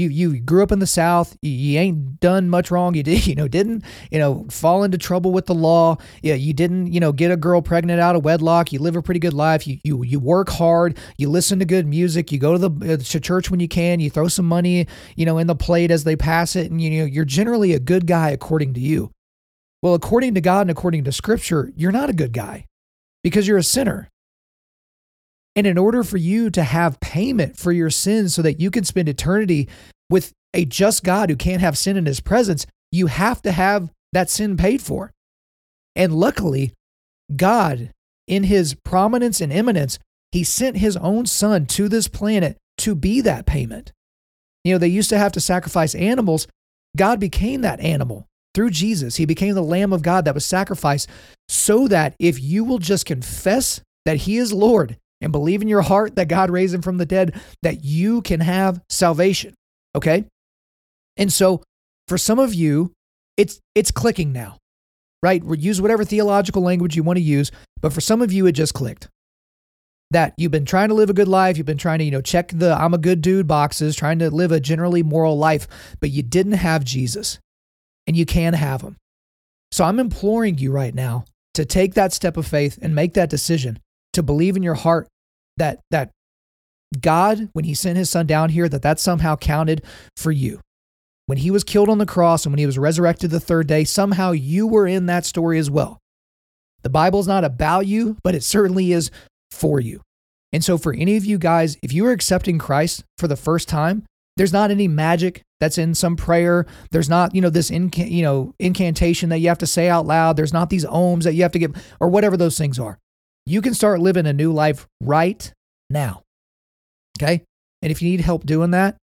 you you grew up in the South. You, you, ain't done much wrong. You did you know didn't you know fall into trouble with the law. Yeah, you didn't you know get a girl pregnant out of wedlock. You live a pretty good life. You you you work hard. You listen to good music. You go to the uh, to church when you can. You throw some money you know in the plate as they pass it, and you know you're generally a good guy according to you. Well, according to God and according to Scripture, you're not a good guy because you're a sinner. And in order for you to have payment for your sins so that you can spend eternity with a just God who can't have sin in his presence, you have to have that sin paid for. And luckily, God, in his prominence and eminence, he sent his own son to this planet to be that payment. You know, they used to have to sacrifice animals. God became that animal through Jesus. He became the Lamb of God that was sacrificed so that if you will just confess that he is Lord and believe in your heart that God raised him from the dead, that you can have salvation. Okay? And so for some of you, it's it's clicking now. Right? Use whatever theological language you want to use, but for some of you it just clicked. That you've been trying to live a good life, you've been trying to, you know, check the I'm a good dude boxes, trying to live a generally moral life, but you didn't have Jesus. And you can have him. So I'm imploring you right now to take that step of faith and make that decision to believe in your heart that that God, when he sent his son down here, that that somehow counted for you. When he was killed on the cross and when he was resurrected the third day, somehow you were in that story as well. The Bible's not about you, but it certainly is for you. And so, for any of you guys, if you are accepting Christ for the first time, there's not any magic that's in some prayer. There's not, you know, this inca- you know incantation that you have to say out loud. There's not these ohms that you have to get, or whatever those things are. You can start living a new life right now. Okay. And if you need help doing that,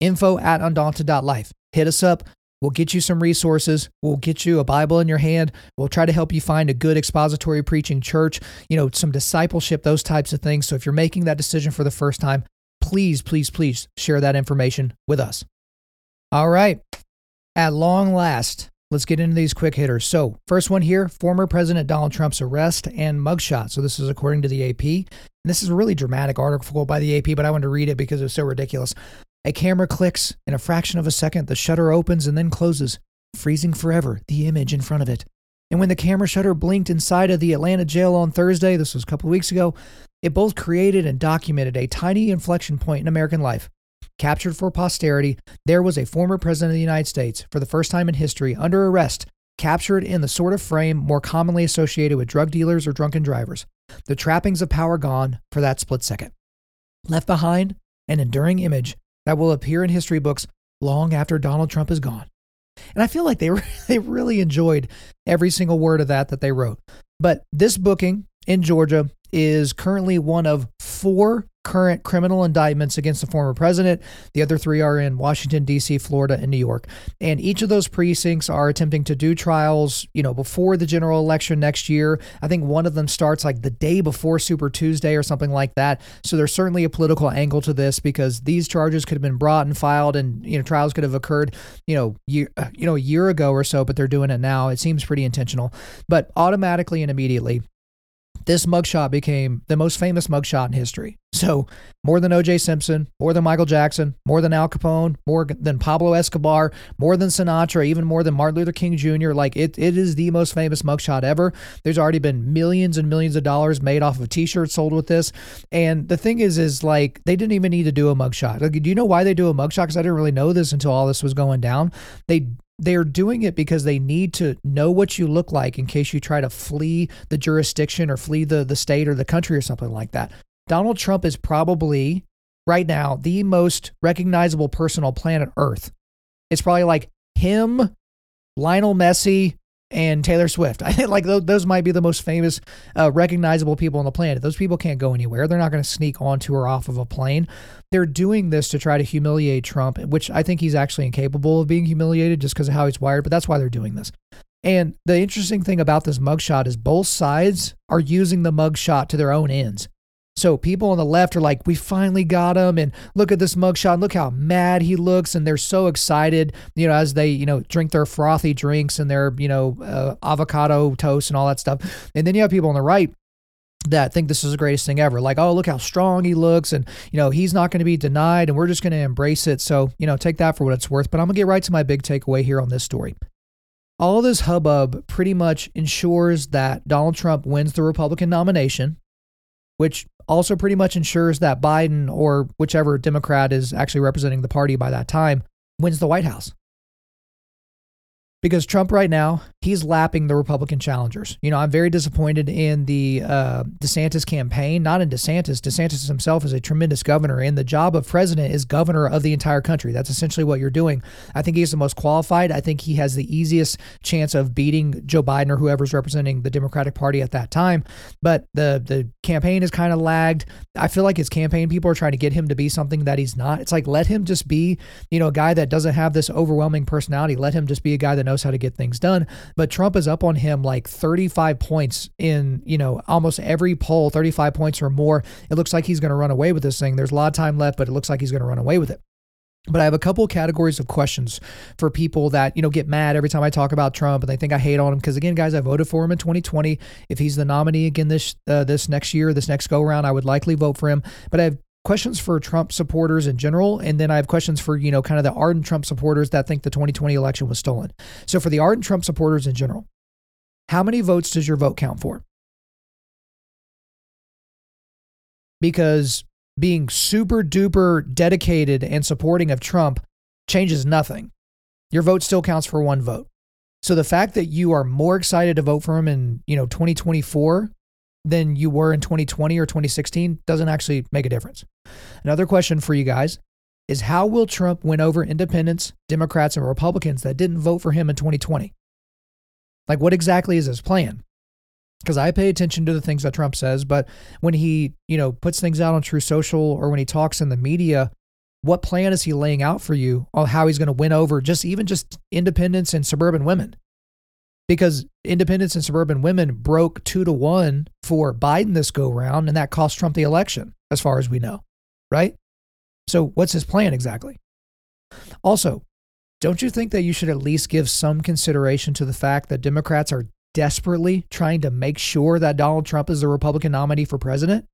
info at undaunted.life. Hit us up. We'll get you some resources. We'll get you a Bible in your hand. We'll try to help you find a good expository preaching church, you know, some discipleship, those types of things. So if you're making that decision for the first time, please, please, please share that information with us. All right. At long last, let's get into these quick hitters. So, first one here former President Donald Trump's arrest and mugshot. So, this is according to the AP. And this is a really dramatic article by the AP, but I wanted to read it because it was so ridiculous. A camera clicks. In a fraction of a second, the shutter opens and then closes, freezing forever the image in front of it. And when the camera shutter blinked inside of the Atlanta jail on Thursday, this was a couple of weeks ago, it both created and documented a tiny inflection point in American life. Captured for posterity, there was a former president of the United States, for the first time in history, under arrest, captured in the sort of frame more commonly associated with drug dealers or drunken drivers. The trappings of power gone for that split second. Left behind, an enduring image that will appear in history books long after Donald Trump is gone. And I feel like they they really enjoyed every single word of that that they wrote. But this booking in Georgia is currently one of four current criminal indictments against the former president. The other three are in Washington, D.C., Florida, and New York. And each of those precincts are attempting to do trials, you know, before the general election next year. I think one of them starts like the day before Super Tuesday or something like that. So there's certainly a political angle to this because these charges could have been brought and filed and, you know, trials could have occurred, you know, year, you know, a year ago or so, but they're doing it now. It seems pretty intentional. But automatically and immediately, this mugshot became the most famous mugshot in history. So, more than OJ Simpson, more than Michael Jackson, more than Al Capone, more than Pablo Escobar, more than Sinatra, even more than Martin Luther King Jr. Like it, it is the most famous mugshot ever. There's already been millions and millions of dollars made off of t-shirts sold with this. And the thing is, is like they didn't even need to do a mugshot. Like, do you know why they do a mugshot? Because I didn't really know this until all this was going down. They they're doing it because they need to know what you look like in case you try to flee the jurisdiction or flee the, the state or the country or something like that. Donald Trump is probably right now the most recognizable person on planet Earth. It's probably like him, Lionel Messi, and Taylor Swift. I think like those, might be the most famous, uh, recognizable people on the planet. Those people can't go anywhere. They're not going to sneak onto or off of a plane. They're doing this to try to humiliate Trump, which I think he's actually incapable of being humiliated just because of how he's wired. But that's why they're doing this. And the interesting thing about this mugshot is both sides are using the mugshot to their own ends. So people on the left are like, we finally got him. And look at this mugshot. Look how mad he looks. And they're so excited, you know, as they, you know, drink their frothy drinks and their, you know, uh, avocado toast and all that stuff. And then you have people on the right that think this is the greatest thing ever. Like, oh, look how strong he looks. And, you know, he's not going to be denied and we're just going to embrace it. So, you know, take that for what it's worth. But I'm going to get right to my big takeaway here on this story. All this hubbub pretty much ensures that Donald Trump wins the Republican nomination, which also pretty much ensures that Biden or whichever Democrat is actually representing the party by that time wins the White House. Because Trump right now he's lapping the Republican challengers. You know, I'm very disappointed in the uh, DeSantis campaign. Not in DeSantis. DeSantis himself is a tremendous governor, and the job of president is governor of the entire country. That's essentially what you're doing. I think he's the most qualified. I think he has the easiest chance of beating Joe Biden or whoever's representing the Democratic Party at that time. But the the campaign is kind of lagged. I feel like his campaign people are trying to get him to be something that he's not. It's like let him just be, you know, a guy that doesn't have this overwhelming personality. Let him just be a guy that knows knows how to get things done. But Trump is up on him like 35 points in, you know, almost every poll, 35 points or more. It looks like he's going to run away with this thing. There's a lot of time left, but it looks like he's going to run away with it. But I have a couple categories of questions for people that, you know, get mad every time I talk about Trump and they think I hate on him. Because again, guys, I voted for him in 2020. If he's the nominee again this uh, this next year, this next go around, I would likely vote for him. But I have questions for Trump supporters in general, and then I have questions for, you know, kind of the ardent Trump supporters that think the 2020 election was stolen. So for the ardent Trump supporters in general, how many votes does your vote count for? Because being super duper dedicated and supporting of Trump changes nothing. Your vote still counts for one vote. So the fact that you are more excited to vote for him in, you know, 2024 than you were in 2020 or 2016 doesn't actually make a difference. Another question for you guys is how will Trump win over independents, Democrats, and Republicans that didn't vote for him in 2020? Like, what exactly is his plan? Because I pay attention to the things that Trump says, but when he, you know, puts things out on Truth Social or when he talks in the media, what plan is he laying out for you on how he's going to win over just even just independents and suburban women? Because independents and suburban women broke two to one for Biden this go round, and that cost Trump the election, as far as we know, right? So, what's his plan exactly? Also, don't you think that you should at least give some consideration to the fact that Democrats are desperately trying to make sure that Donald Trump is the Republican nominee for president?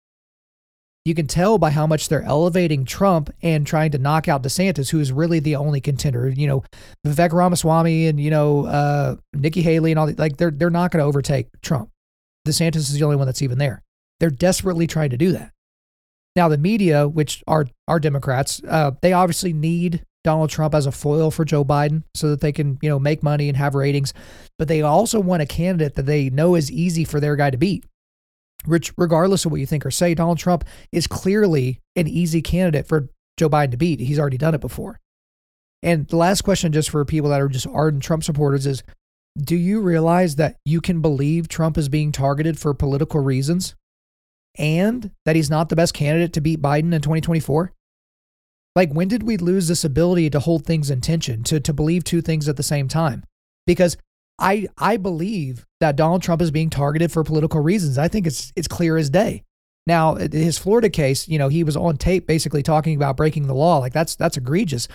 You can tell by how much they're elevating Trump and trying to knock out DeSantis, who is really the only contender. You know, Vivek Ramaswamy and you know uh, Nikki Haley and all the, like they're they're not going to overtake Trump. DeSantis is the only one that's even there. They're desperately trying to do that. Now, the media, which are are Democrats, uh, they obviously need Donald Trump as a foil for Joe Biden so that they can you know make money and have ratings, but they also want a candidate that they know is easy for their guy to beat. Which, regardless of what you think or say, Donald Trump is clearly an easy candidate for Joe Biden to beat. He's already done it before. And the last question, just for people that are just ardent Trump supporters, is do you realize that you can believe Trump is being targeted for political reasons and that he's not the best candidate to beat Biden in 2024? Like, when did we lose this ability to hold things in tension, to, to believe two things at the same time? Because I I believe that Donald Trump is being targeted for political reasons. I think it's it's clear as day. Now, his Florida case, you know, he was on tape basically talking about breaking the law. Like that's that's egregious.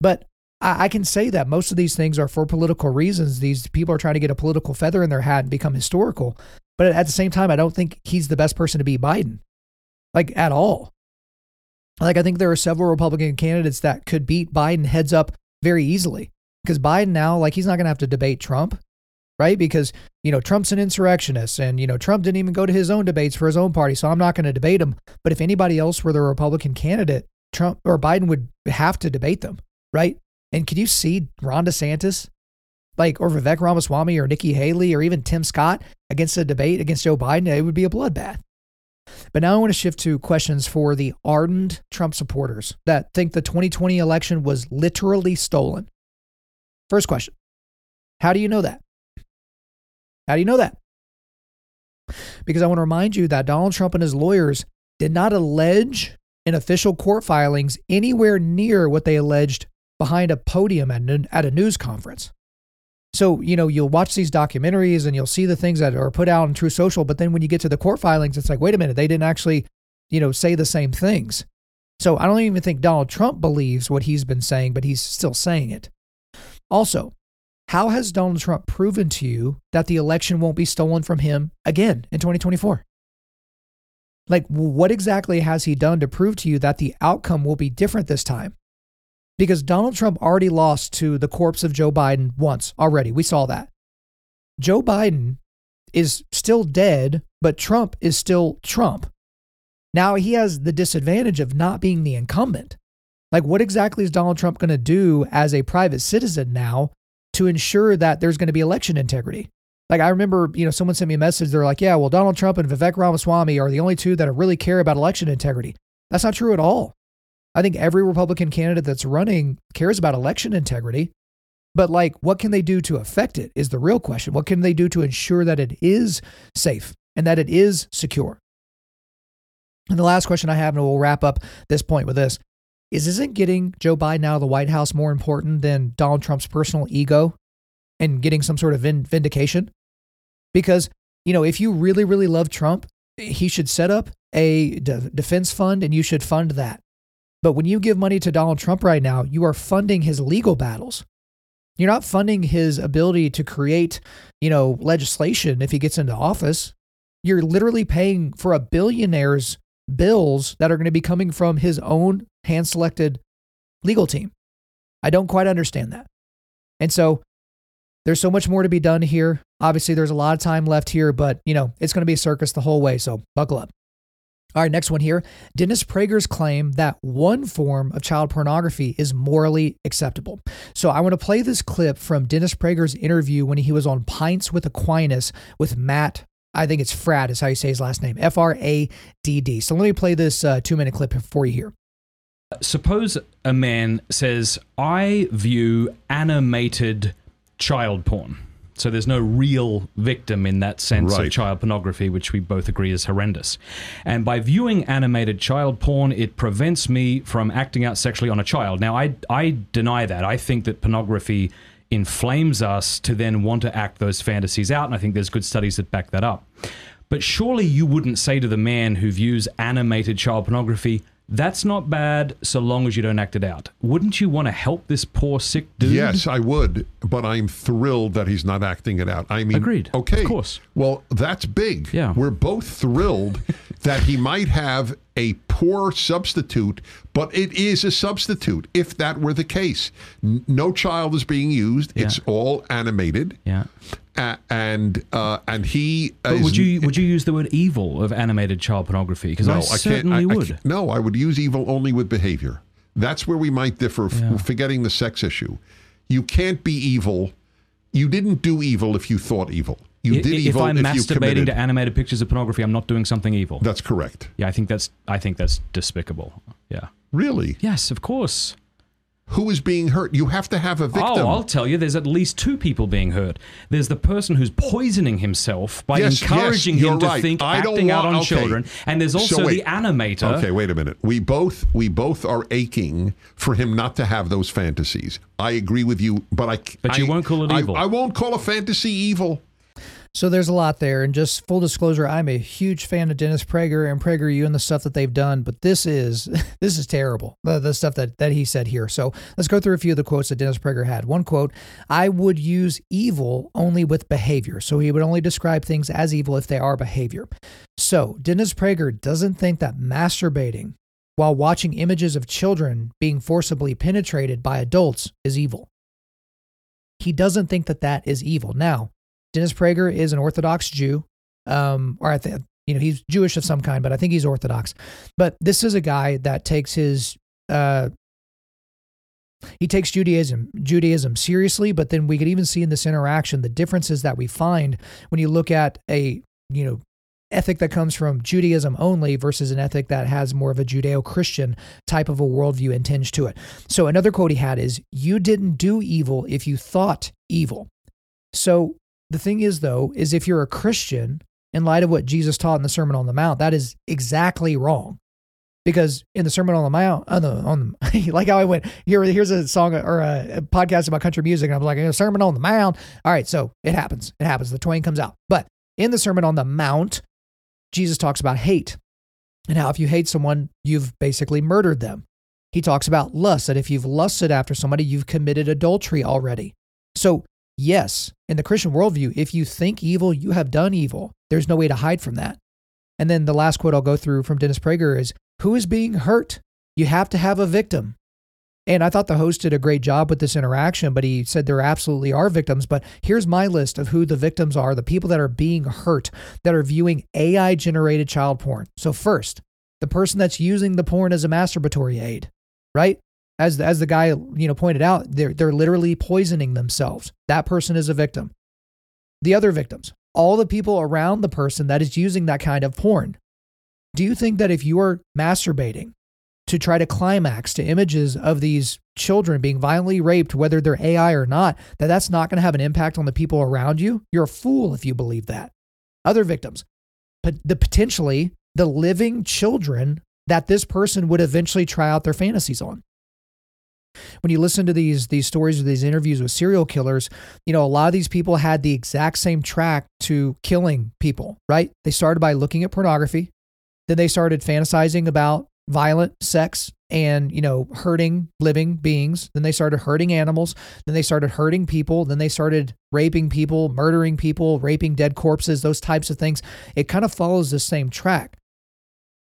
But I, I can say that most of these things are for political reasons. These people are trying to get a political feather in their hat and become historical. But at the same time, I don't think he's the best person to be Biden, like at all. Like I think there are several Republican candidates that could beat Biden heads up very easily because Biden now, like he's not going to have to debate Trump right? Because, you know, Trump's an insurrectionist and, you know, Trump didn't even go to his own debates for his own party. So I'm not going to debate him. But if anybody else were the Republican candidate, Trump or Biden would have to debate them, right? And can you see Ron DeSantis, like, or Vivek Ramaswamy or Nikki Haley or even Tim Scott against a debate against Joe Biden? It would be a bloodbath. But now I want to shift to questions for the ardent Trump supporters that think the 2020 election was literally stolen. First question How do you know that? How do you know that? Because I want to remind you that Donald Trump and his lawyers did not allege in official court filings anywhere near what they alleged behind a podium at, a news conference. So, you know, you'll watch these documentaries and you'll see the things that are put out on Truth Social, but then when you get to the court filings, it's like, wait a minute, they didn't actually, you know, say the same things. So I don't even think Donald Trump believes what he's been saying, but he's still saying it. Also, how has Donald Trump proven to you that the election won't be stolen from him again in 2024? Like, what exactly has he done to prove to you that the outcome will be different this time? Because Donald Trump already lost to the corpse of Joe Biden once already. We saw that. Joe Biden is still dead, but Trump is still Trump. Now he has the disadvantage of not being the incumbent. Like, what exactly is Donald Trump going to do as a private citizen now to ensure that there's going to be election integrity. Like I remember, you know, someone sent me a message. They're like, "Yeah, well, Donald Trump and Vivek Ramaswamy are the only two that really care about election integrity." That's not true at all. I think every Republican candidate that's running cares about election integrity. But like, what can they do to affect it is the real question. What can they do to ensure that it is safe and that it is secure? And the last question I have, and we'll wrap up this point with this is isn't getting Joe Biden out of the White House more important than Donald Trump's personal ego and getting some sort of vindication? Because, you know, if you really, really love Trump, he should set up a de- defense fund and you should fund that. But when you give money to Donald Trump right now, you are funding his legal battles. You're not funding his ability to create, you know, legislation if he gets into office. You're literally paying for a billionaire's bills that are going to be coming from his own hand selected legal team. I don't quite understand that. And so There's so much more to be done here. Obviously, there's a lot of time left here, but you know, it's going to be a circus the whole way. So buckle up. All right, next one here. Dennis Prager's claim that one form of child pornography is morally acceptable. So I want to play this clip from Dennis Prager's interview when he was on Pints with Aquinas with Matt. I think it's Fradd is how you say his last name. F R A D D. So let me play this uh, two minute clip for you here. Suppose a man says, I view animated child porn. So there's no real victim in that sense Right. of child pornography, which we both agree is horrendous. And by viewing animated child porn, it prevents me from acting out sexually on a child. Now, I, I deny that. I think that pornography inflames us to then want to act those fantasies out. And I think there's good studies that back that up. But surely you wouldn't say to the man who views animated child pornography, that's not bad so long as you don't act it out. Wouldn't you want to help this poor sick dude? Yes, I would, but I'm thrilled that he's not acting it out. I mean, Agreed. Okay, Of course. Well, that's big. Yeah. we're both thrilled that he might have a poor substitute, but it is a substitute. If that were the case, no child is being used; it's all animated, Yeah. A- and uh, and he. Would you would you use the word evil of animated child pornography? Because No, I I certainly I, I would. can't- no, I would use evil only with behavior. That's where we might differ, f- Yeah. forgetting the sex issue. You can't be evil. You didn't do evil if you thought evil. You I- did if evil I'm if masturbating to animated pictures of pornography, I'm not doing something evil. That's correct. yeah, I think that's I think that's despicable. Yeah. Really? Yes, of course. Who is being hurt? You have to have a oh, victim. Oh, I'll tell you, there's at least two people being hurt. There's the person who's poisoning himself by Yes, encouraging yes, him to right. think I acting out want- on okay. children, and there's also wait. the animator. Okay, wait a minute. We both we both are aching for him not to have those fantasies. I agree with you, but I. But you won't call it I- evil. I won't call a fantasy evil. So there's a lot there, and just full disclosure, I'm a huge fan of Dennis Prager and PragerU and the stuff that they've done. But this is this is terrible. The, the stuff that that he said here. So let's go through a few of the quotes that Dennis Prager had. One quote: "I would use evil only with behavior." So he would only describe things as evil if they are behavior. So Dennis Prager doesn't think that masturbating while watching images of children being forcibly penetrated by adults is evil. He doesn't think that that is evil. Now, Dennis Prager is an Orthodox Jew, um, or I think you know he's Jewish of some kind, but I think he's Orthodox. But this is a guy that takes his uh, he takes Judaism Judaism seriously. But then we could even see in this interaction the differences that we find when you look at a you know ethic that comes from Judaism only versus an ethic that has more of a Judeo-Christian type of a worldview and tinge to it. So another quote he had is, "You didn't do evil if you thought evil." So the thing is, though, is if you're a Christian, in light of what Jesus taught in the Sermon on the Mount, that is exactly wrong. Because in the Sermon on the Mount, oh, on the, on the, like how I went here, here's a song or a, podcast about country music, and I was like, a Sermon on the Mount. All right, so it happens. It happens. The twain comes out. But in the Sermon on the Mount, Jesus talks about hate and how if you hate someone, you've basically murdered them. He talks about lust, that if you've lusted after somebody, you've committed adultery already. So Yes, in the Christian worldview, if you think evil, you have done evil. There's no way to hide from that. And then the last quote I'll go through from Dennis Prager is Who is being hurt? You have to have a victim. And I thought the host did a great job with this interaction, but he said there absolutely are victims. But here's my list of who the victims are the people that are being hurt, that are viewing AI generated child porn. So, first, the person that's using the porn as a masturbatory aid, right? As as the guy you know pointed out, they're they're literally poisoning themselves. That person is a victim. The other victims, all the people around the person that is using that kind of porn. Do you think that if you are masturbating to try to climax to images of these children being violently raped, whether they're AI or not, that that's not going to have an impact on the people around you? You're a fool if you believe that. Other victims, but the potentially the living children that this person would eventually try out their fantasies on when you listen to these these stories or these interviews with serial killers, you know, a lot of these people had the exact same track to killing people, right? They started by looking at pornography, then they started fantasizing about violent sex and, you know, hurting living beings, then they started hurting animals, then they started hurting people, then they started raping people, murdering people, raping dead corpses, those types of things. It kind of follows the same track.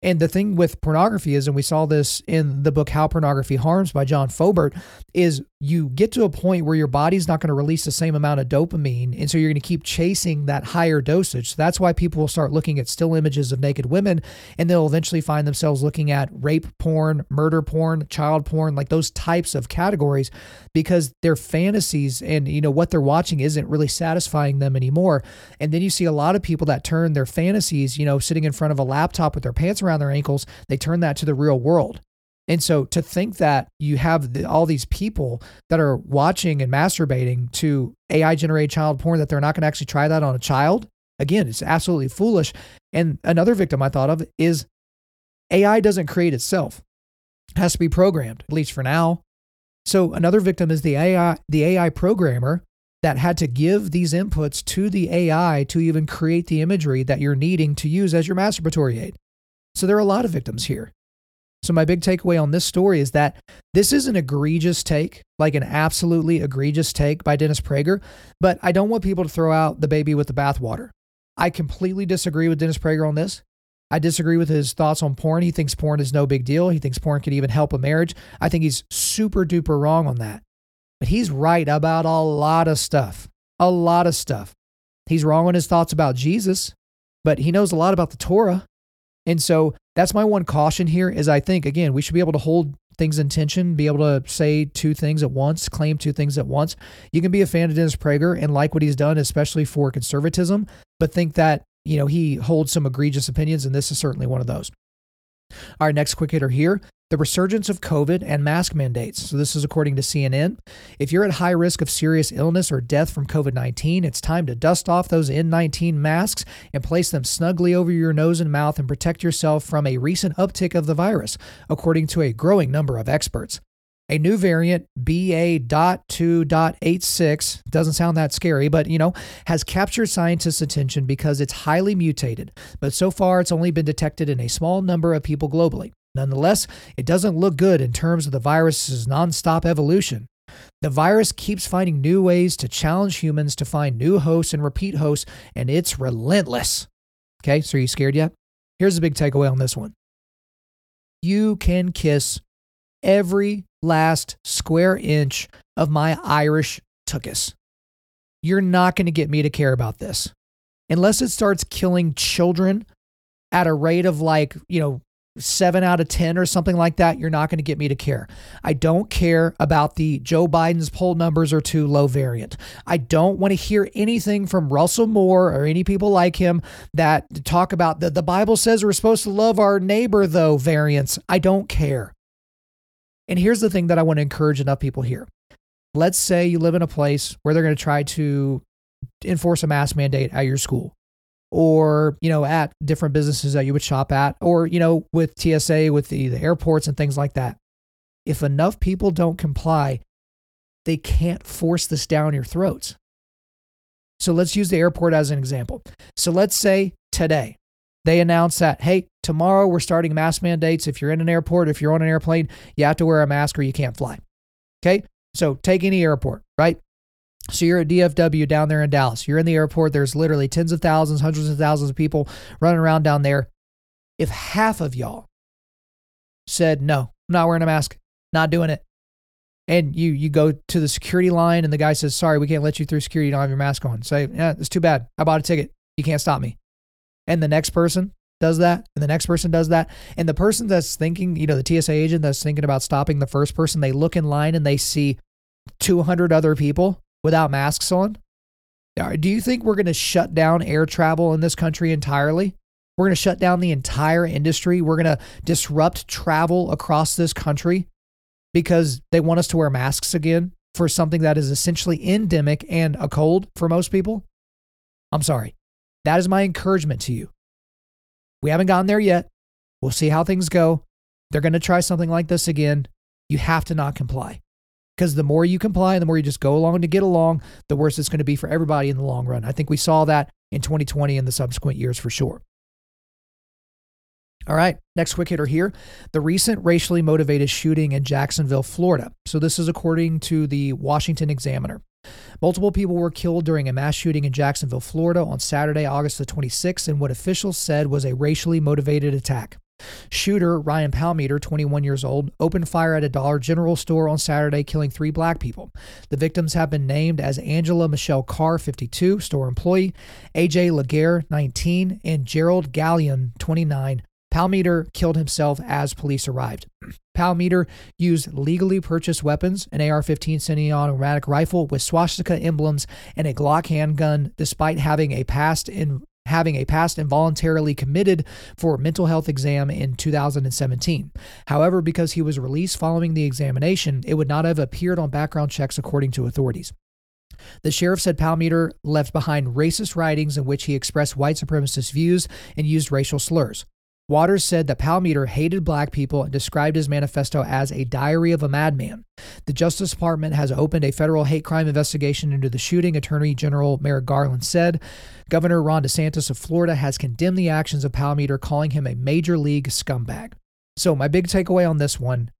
And the thing with pornography is, and we saw this in the book How Pornography Harms by John Foubert, is you get to a point where your body's not going to release the same amount of dopamine. And so you're going to keep chasing that higher dosage. So that's why people will start looking at still images of naked women and they'll eventually find themselves looking at rape porn, murder porn, child porn, like those types of categories because their fantasies and you know what they're watching isn't really satisfying them anymore. And then you see a lot of people that turn their fantasies, you know, sitting in front of a laptop with their pants around their ankles, they turn that to the real world. And so to think that you have the, all these people that are watching and masturbating to AI generated child porn that they're not going to actually try that on a child, again, it's absolutely foolish. And another victim I thought of is AI doesn't create itself. It has to be programmed, at least for now. So another victim is the AI the AI programmer that had to give these inputs to the AI to even create the imagery that you're needing to use as your masturbatory aid. So there are a lot of victims here. So, my big takeaway on this story is that this is an egregious take, like an absolutely egregious take by Dennis Prager, but I don't want people to throw out the baby with the bathwater. I completely disagree with Dennis Prager on this. I disagree with his thoughts on porn. He thinks porn is no big deal. He thinks porn could even help a marriage. I think he's super duper wrong on that. But he's right about a lot of stuff. A lot of stuff. He's wrong on his thoughts about Jesus, but he knows a lot about the Torah. And so that's my one caution here is I think again, we should be able to hold things in tension, be able to say two things at once, claim two things at once. You can be a fan of Dennis Prager and like what he's done, especially for conservatism, but think that, you know, he holds some egregious opinions, and this is certainly one of those. Our next quick hitter here the resurgence of COVID and mask mandates. So, this is according to CNN. If you're at high risk of serious illness or death from COVID 19, it's time to dust off those N19 masks and place them snugly over your nose and mouth and protect yourself from a recent uptick of the virus, according to a growing number of experts. A new variant, BA.2.86, doesn't sound that scary, but you know, has captured scientists' attention because it's highly mutated. But so far, it's only been detected in a small number of people globally. Nonetheless, it doesn't look good in terms of the virus's nonstop evolution. The virus keeps finding new ways to challenge humans to find new hosts and repeat hosts, and it's relentless. Okay, so are you scared yet? Here's a big takeaway on this one you can kiss every last square inch of my Irish tuchus. You're not going to get me to care about this. Unless it starts killing children at a rate of like, you know, seven out of 10 or something like that, you're not going to get me to care. I don't care about the Joe Biden's poll numbers are too low variant. I don't want to hear anything from Russell Moore or any people like him that talk about the, the Bible says we're supposed to love our neighbor, though, variants. I don't care. And here's the thing that I want to encourage enough people here. Let's say you live in a place where they're going to try to enforce a mask mandate at your school or you know at different businesses that you would shop at or you know with TSA with the, the airports and things like that. If enough people don't comply they can't force this down your throats. So let's use the airport as an example. So let's say today they announce that hey tomorrow we're starting mask mandates. If you're in an airport if you're on an airplane you have to wear a mask or you can't fly. Okay? So take any airport right so you're at DFW down there in Dallas. You're in the airport. There's literally tens of thousands, hundreds of thousands of people running around down there. If half of y'all said, no, I'm not wearing a mask, not doing it. And you you go to the security line and the guy says, sorry, we can't let you through security. You don't have your mask on. Say, yeah, it's too bad. I bought a ticket. You can't stop me. And the next person does that and the next person does that and the person that's thinking you know the tsa agent that's thinking about stopping the first person they look in line and they see 200 other people without masks on? Do you think we're going to shut down air travel in this country entirely? We're going to shut down the entire industry. We're going to disrupt travel across this country because they want us to wear masks again for something that is essentially endemic and a cold for most people. I'm sorry. That is my encouragement to you. We haven't gotten there yet. We'll see how things go. They're going to try something like this again. You have to not comply because the more you comply, the more you just go along to get along, the worse it's going to be for everybody in the long run. I think we saw that in 2020 and the subsequent years for sure. All right, next quick hitter here. The recent racially motivated shooting in Jacksonville, Florida. So, this is according to the Washington Examiner. Multiple people were killed during a mass shooting in Jacksonville, Florida on Saturday, August the 26th, in what officials said was a racially motivated attack. Shooter Ryan Palmeter, 21 years old, opened fire at a Dollar General store on Saturday, killing three black people. The victims have been named as Angela Michelle Carr, 52, store employee, AJ Laguerre, 19, and Jerrald Gallion, 29, Palmeter killed himself as police arrived. Palmeter used legally purchased weapons, an AR 15 semi automatic rifle with swastika emblems, and a Glock handgun, despite having a past in having a past involuntarily committed for mental health exam in 2017. However, because he was released following the examination, it would not have appeared on background checks according to authorities. The sheriff said Palmeter left behind racist writings in which he expressed white supremacist views and used racial slurs. Waters said that Palmeter hated black people and described his manifesto as a diary of a madman. The Justice Department has opened a federal hate crime investigation into the shooting, Attorney General Merrick Garland said. Governor Ron DeSantis of Florida has condemned the actions of Palmeter, calling him a major league scumbag. So, my big takeaway on this one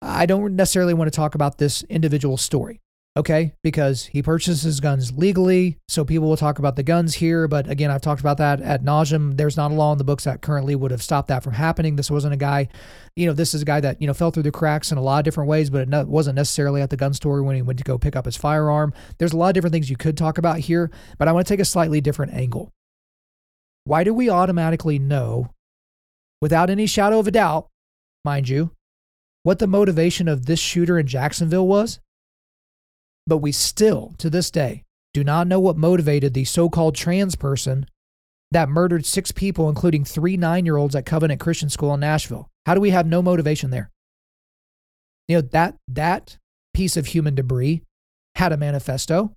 I don't necessarily want to talk about this individual story okay? Because he purchases guns legally. So people will talk about the guns here. But again, I've talked about that at nauseum. There's not a law in the books that currently would have stopped that from happening. This wasn't a guy, you know, this is a guy that, you know, fell through the cracks in a lot of different ways, but it wasn't necessarily at the gun store when he went to go pick up his firearm. There's a lot of different things you could talk about here, but I want to take a slightly different angle. Why do we automatically know, without any shadow of a doubt, mind you, what the motivation of this shooter in Jacksonville was? But we still, to this day, do not know what motivated the so called trans person that murdered six people, including three nine year olds at Covenant Christian School in Nashville. How do we have no motivation there? You know, that, that piece of human debris had a manifesto.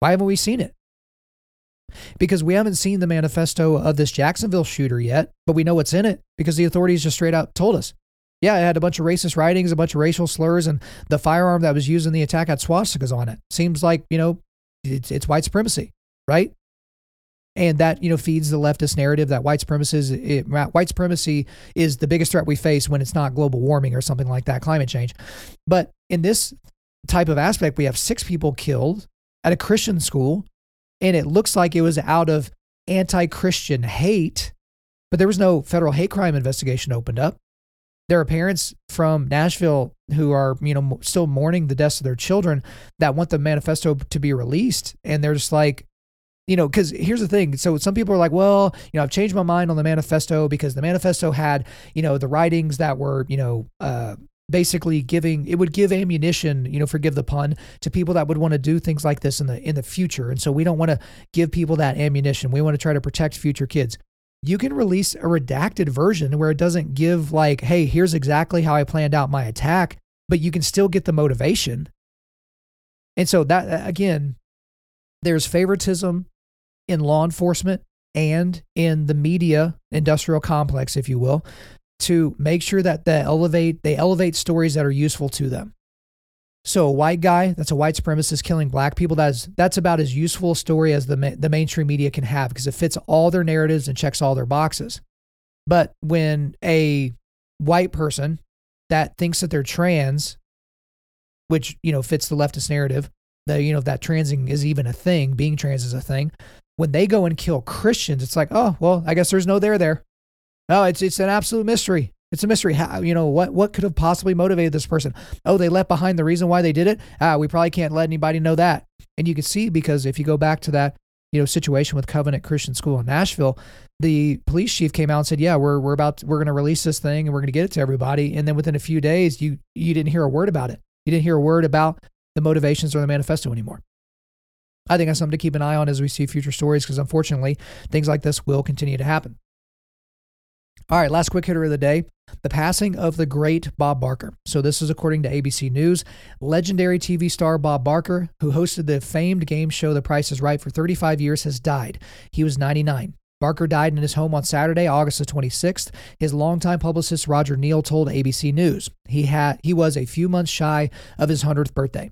Why haven't we seen it? Because we haven't seen the manifesto of this Jacksonville shooter yet, but we know what's in it because the authorities just straight out told us yeah, it had a bunch of racist writings, a bunch of racial slurs, and the firearm that was used in the attack had swastikas on it. Seems like, you know, it's, it's white supremacy, right? And that, you know, feeds the leftist narrative that white supremacy, is, it, white supremacy is the biggest threat we face when it's not global warming or something like that, climate change. But in this type of aspect, we have six people killed at a Christian school, and it looks like it was out of anti Christian hate, but there was no federal hate crime investigation opened up there are parents from Nashville who are, you know, still mourning the deaths of their children that want the manifesto to be released. And they're just like, you know, because here's the thing. So some people are like, well, you know, I've changed my mind on the manifesto because the manifesto had, you know, the writings that were, you know, uh, basically giving it would give ammunition you know forgive the pun to people that would want to do things like this in the in the future and so we don't want to give people that ammunition we want to try to protect future kids you can release a redacted version where it doesn't give, like, hey, here's exactly how I planned out my attack, but you can still get the motivation. And so, that again, there's favoritism in law enforcement and in the media industrial complex, if you will, to make sure that they elevate, they elevate stories that are useful to them. So a white guy that's a white supremacist killing black people that's that's about as useful a story as the the mainstream media can have because it fits all their narratives and checks all their boxes. But when a white person that thinks that they're trans, which you know fits the leftist narrative, that you know that transing is even a thing, being trans is a thing. When they go and kill Christians, it's like, oh well, I guess there's no there there. No, it's it's an absolute mystery. It's a mystery. How, you know, what, what could have possibly motivated this person? Oh, they left behind the reason why they did it. Ah, we probably can't let anybody know that. And you can see because if you go back to that, you know, situation with Covenant Christian School in Nashville, the police chief came out and said, "Yeah, we're we're about to, we're going to release this thing and we're going to get it to everybody." And then within a few days, you you didn't hear a word about it. You didn't hear a word about the motivations or the manifesto anymore. I think that's something to keep an eye on as we see future stories because unfortunately, things like this will continue to happen. All right, last quick hitter of the day the passing of the great Bob Barker. So, this is according to ABC News. Legendary TV star Bob Barker, who hosted the famed game show The Price is Right for 35 years, has died. He was 99. Barker died in his home on Saturday, August the 26th. His longtime publicist Roger Neal told ABC News he had he was a few months shy of his 100th birthday.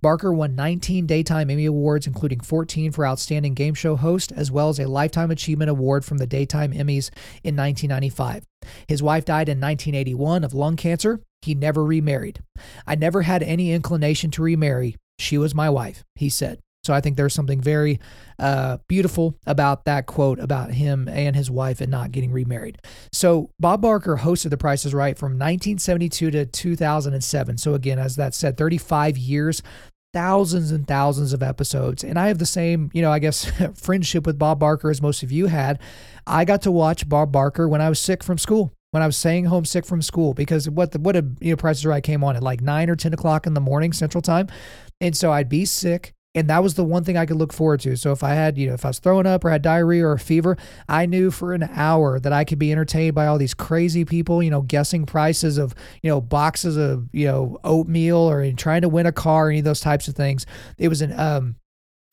Barker won 19 daytime Emmy awards including 14 for outstanding game show host as well as a lifetime achievement award from the Daytime Emmys in 1995. His wife died in 1981 of lung cancer. He never remarried. I never had any inclination to remarry. She was my wife, he said. So I think there's something very uh, beautiful about that quote about him and his wife and not getting remarried. So Bob Barker hosted The Price is Right from 1972 to 2007. So again, as that said, 35 years thousands and thousands of episodes. And I have the same, you know, I guess friendship with Bob Barker as most of you had. I got to watch Bob Barker when I was sick from school when I was staying home sick from school because what the what a you know Price is Right came on at like nine or ten o'clock in the morning Central Time, and so I'd be sick. And that was the one thing I could look forward to. So if I had, you know, if I was throwing up or had diarrhea or a fever, I knew for an hour that I could be entertained by all these crazy people, you know, guessing prices of, you know, boxes of, you know, oatmeal or trying to win a car, any of those types of things. It was an um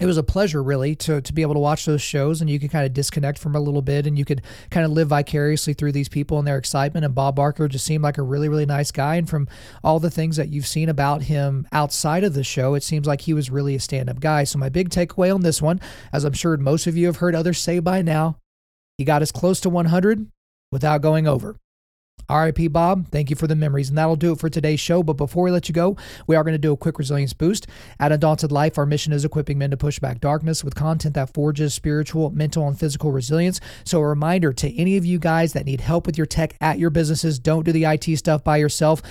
it was a pleasure really to to be able to watch those shows and you could kind of disconnect from a little bit and you could kind of live vicariously through these people and their excitement and Bob Barker just seemed like a really really nice guy and from all the things that you've seen about him outside of the show it seems like he was really a stand-up guy. So my big takeaway on this one as I'm sure most of you have heard others say by now he got as close to 100 without going over RIP Bob, thank you for the memories. And that'll do it for today's show. But before we let you go, we are going to do a quick resilience boost. At Undaunted Life, our mission is equipping men to push back darkness with content that forges spiritual, mental, and physical resilience. So, a reminder to any of you guys that need help with your tech at your businesses, don't do the IT stuff by yourself.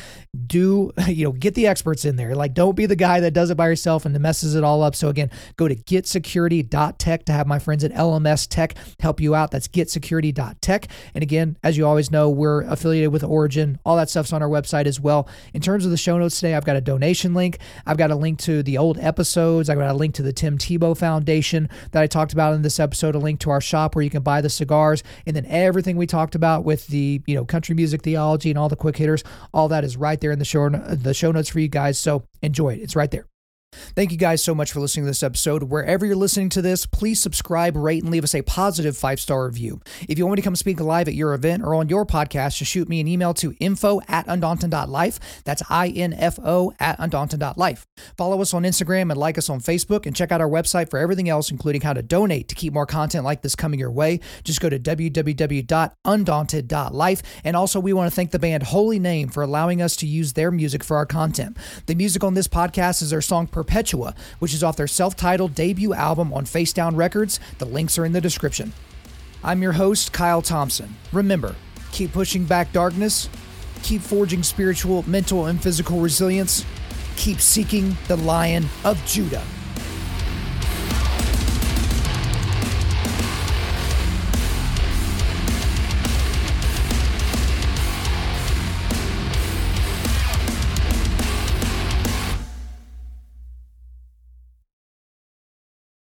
Do, you know, get the experts in there. Like, don't be the guy that does it by yourself and messes it all up. So, again, go to getsecurity.tech to have my friends at LMS Tech help you out. That's getsecurity.tech. And again, as you always know, we're affiliated affiliated with Origin. All that stuff's on our website as well. In terms of the show notes today, I've got a donation link. I've got a link to the old episodes. I've got a link to the Tim Tebow Foundation that I talked about in this episode, a link to our shop where you can buy the cigars, and then everything we talked about with the, you know, country music theology and all the quick hitters, all that is right there in the show the show notes for you guys. So enjoy it. It's right there. Thank you guys so much for listening to this episode. Wherever you're listening to this, please subscribe, rate, and leave us a positive five star review. If you want me to come speak live at your event or on your podcast, just shoot me an email to info at undaunted.life. That's I N F O at undaunted.life. Follow us on Instagram and like us on Facebook, and check out our website for everything else, including how to donate to keep more content like this coming your way. Just go to www.undaunted.life. And also, we want to thank the band Holy Name for allowing us to use their music for our content. The music on this podcast is their song Perpetua, which is off their self titled debut album on Face Down Records. The links are in the description. I'm your host, Kyle Thompson. Remember, keep pushing back darkness, keep forging spiritual, mental, and physical resilience, keep seeking the Lion of Judah.